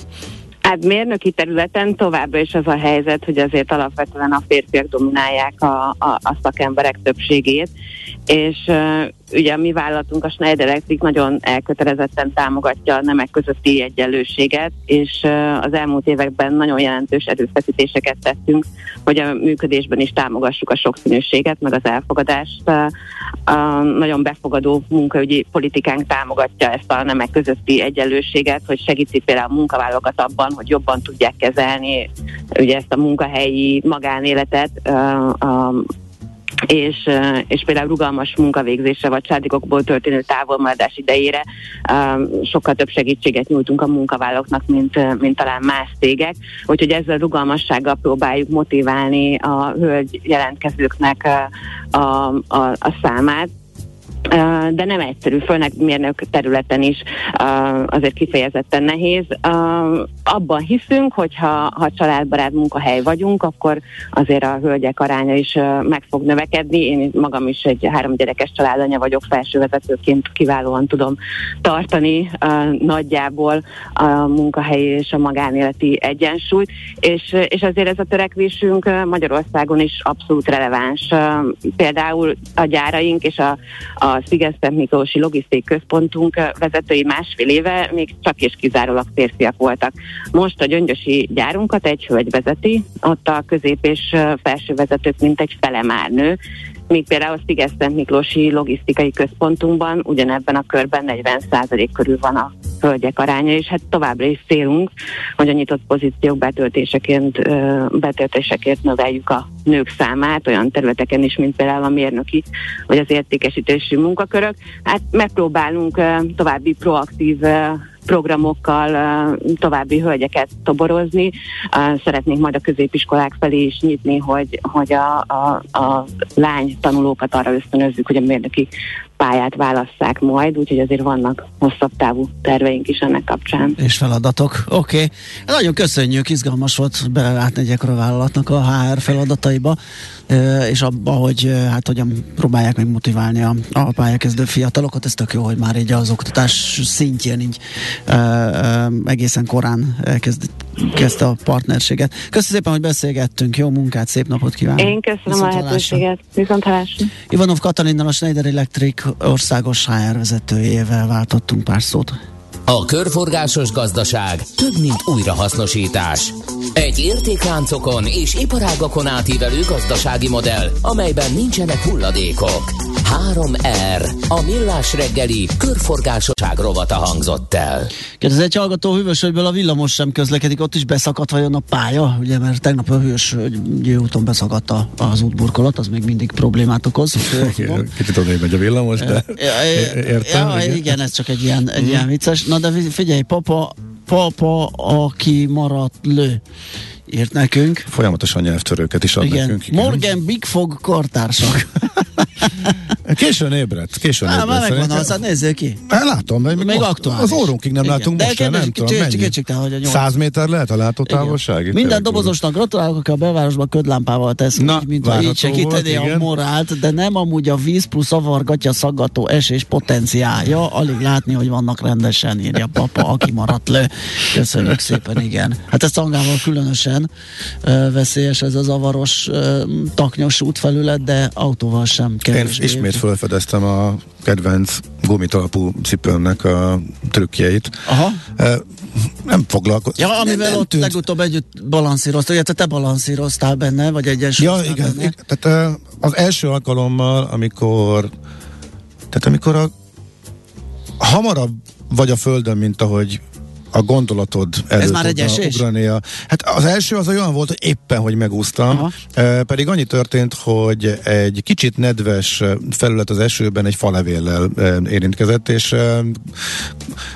Hát mérnöki területen továbbra is az a helyzet, hogy azért alapvetően a férfiak dominálják a, a, a szakemberek többségét, és ugye a mi vállalatunk, a Schneider Electric nagyon elkötelezetten támogatja a nemek közötti egyenlőséget, és az elmúlt években nagyon jelentős erőfeszítéseket tettünk, hogy a működésben is támogassuk a sokszínűséget, meg az elfogadást. A nagyon befogadó munkaügyi politikánk támogatja ezt a nemek közötti egyenlőséget, hogy segíti például a munkavállalókat abban, hogy jobban tudják kezelni ugye ezt a munkahelyi magánéletet, és, és például rugalmas munkavégzésre vagy családikokból történő távolmaradás idejére sokkal több segítséget nyújtunk a munkavállalóknak, mint, mint talán más cégek. Úgyhogy ezzel rugalmassággal próbáljuk motiválni a hölgy jelentkezőknek a, a, a számát de nem egyszerű, főleg mérnök területen is azért kifejezetten nehéz. Abban hiszünk, hogy ha, ha családbarát munkahely vagyunk, akkor azért a hölgyek aránya is meg fog növekedni. Én magam is egy három gyerekes családanya vagyok, felsővezetőként kiválóan tudom tartani nagyjából a munkahelyi és a magánéleti egyensúlyt, és, és azért ez a törekvésünk Magyarországon is abszolút releváns. Például a gyáraink és a, a a Szigeszter Miklósi Logisztik Központunk vezetői másfél éve még csak és kizárólag férfiak voltak. Most a gyöngyösi gyárunkat egy hölgy vezeti, ott a közép és felső vezetők mint egy fele már nő, míg például a Szigeszter Miklósi Logisztikai Központunkban ugyanebben a körben 40% körül van a hölgyek aránya, és hát továbbra is célunk, hogy a nyitott pozíciók betöltéseként, betöltésekért növeljük a nők számát olyan területeken is, mint például a mérnöki vagy az értékesítési munkakörök. Hát megpróbálunk további proaktív programokkal további hölgyeket toborozni. Szeretnénk majd a középiskolák felé is nyitni, hogy, hogy a, a, a lány tanulókat arra ösztönözzük, hogy a mérnöki pályát válasszák majd, úgyhogy azért vannak hosszabb távú terveink is ennek kapcsán. És feladatok. Oké. Okay. Nagyon köszönjük, izgalmas volt belelátni egy ekkora vállalatnak a HR feladataiba, és abba, hogy hát hogyan próbálják meg motiválni a, a pályakezdő fiatalokat. Ez tök jó, hogy már így az oktatás szintjén így egészen korán kezd, kezdte a partnerséget. Köszönöm szépen, hogy beszélgettünk. Jó munkát, szép napot kívánok. Én köszönöm a lehetőséget. Viszont hallásra. Ivanov Katalinnal a Schneider Electric országos HR vezetőjével váltottunk pár szót. A körforgásos gazdaság több, mint újrahasznosítás. Egy értékláncokon és iparágakon átívelő gazdasági modell, amelyben nincsenek hulladékok. 3R. A millás reggeli körforgásoság rovata hangzott el. Kérdez egy hallgató hűvösögyből a villamos sem közlekedik, ott is beszakadt vajon a pálya, ugye, mert tegnap a hűvös úton beszakadt az útburkolat, az még mindig problémát okoz. Kicsit odébb megy a villamos, de értem. Ja, igen. igen, ez csak egy ilyen, egy ilyen vicces. Na de figyelj, papa, papa, aki maradt lő írt nekünk. Folyamatosan nyelvtörőket is ad igen. nekünk. Igen. Morgan Big Fog kartársak. Későn ébredt, későn ébredt. Már megvan, az, hát nézzél ki. Hát látom, még, még aktuális. Az órunkig nem Igen. látunk De most, nem tudom, mennyi. hogy a 100 méter lehet a látótávolság? Minden dobozosnak gratulálok, aki a belvárosban ködlámpával tesz, Na, úgy, mint ha így segíteni a morált, de nem amúgy a víz plusz avargatja szaggató esés potenciálja, alig látni, hogy vannak rendesen, írja papa, aki maradt le. Köszönjük szépen, igen. Hát ezt Angával különösen uh, veszélyes ez az avaros uh, taknyos útfelület, de autóval sem kevésbé. Én ismét felfedeztem a kedvenc gumitalpú cipőmnek a trükkjeit. Aha. Nem foglalkozom. Ja, amivel nem, ott tűnt. legutóbb együtt balanszíroztál, illetve te balanszíroztál benne, vagy egyes. Ja, igen. Benne. Tehát az első alkalommal, amikor tehát amikor a hamarabb vagy a földön, mint ahogy a gondolatod előtt Ez már egy esés? Ugrania. Hát az első az olyan volt, hogy éppen, hogy megúsztam, e, pedig annyi történt, hogy egy kicsit nedves felület az esőben egy falevéllel e, érintkezett, és e,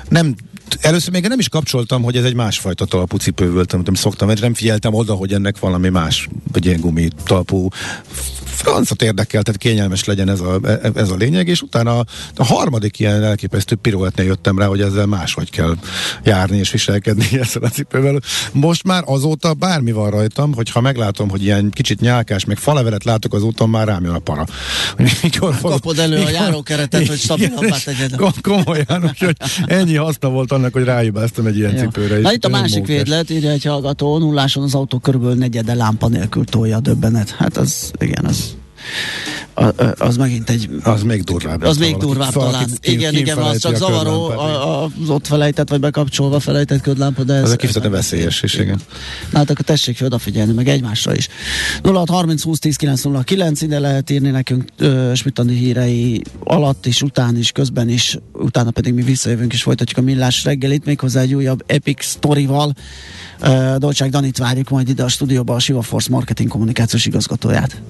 nem először még nem is kapcsoltam, hogy ez egy másfajta talpú cipő volt, amit szoktam, mert nem figyeltem oda, hogy ennek valami más, vagy ilyen gumi talpú francot érdekel, tehát kényelmes legyen ez a, ez a lényeg, és utána a, a harmadik ilyen elképesztő piruetnél jöttem rá, hogy ezzel máshogy kell járni és viselkedni ezzel a cipővel. Most már azóta bármi van rajtam, hogyha meglátom, hogy ilyen kicsit nyálkás, meg falevelet látok az úton, már rám jön a para. Mikor Kapod elő a járókeretet, hogy stabilabbá tegyed. Komolyan, úgyhogy ennyi haszna volt annak, hogy rájubáztam egy ilyen ja. cipőre. Na itt a másik mókás. védlet, írja egy hallgató, nulláson az autó körülbelül negyede lámpa nélkül tolja a döbbenet. Hát az, igen, az az megint egy... Az még durvább. Az még durvább talán. Ki, igen, igen, az csak zavaró az ott felejtett, vagy bekapcsolva felejtett ködlámpa, de ez... A kifejezetten veszélyes is, igen. Hát akkor tessék odafigyelni, meg egymásra is. 06 30 20 10 909, ide lehet írni nekünk uh, Smitani hírei alatt is, után is, közben is, utána pedig mi visszajövünk és folytatjuk a millás reggelit, méghozzá egy újabb epic sztorival. Uh, Dolcsák Danit várjuk majd ide a stúdióba, a Siva Force marketing kommunikációs igazgatóját.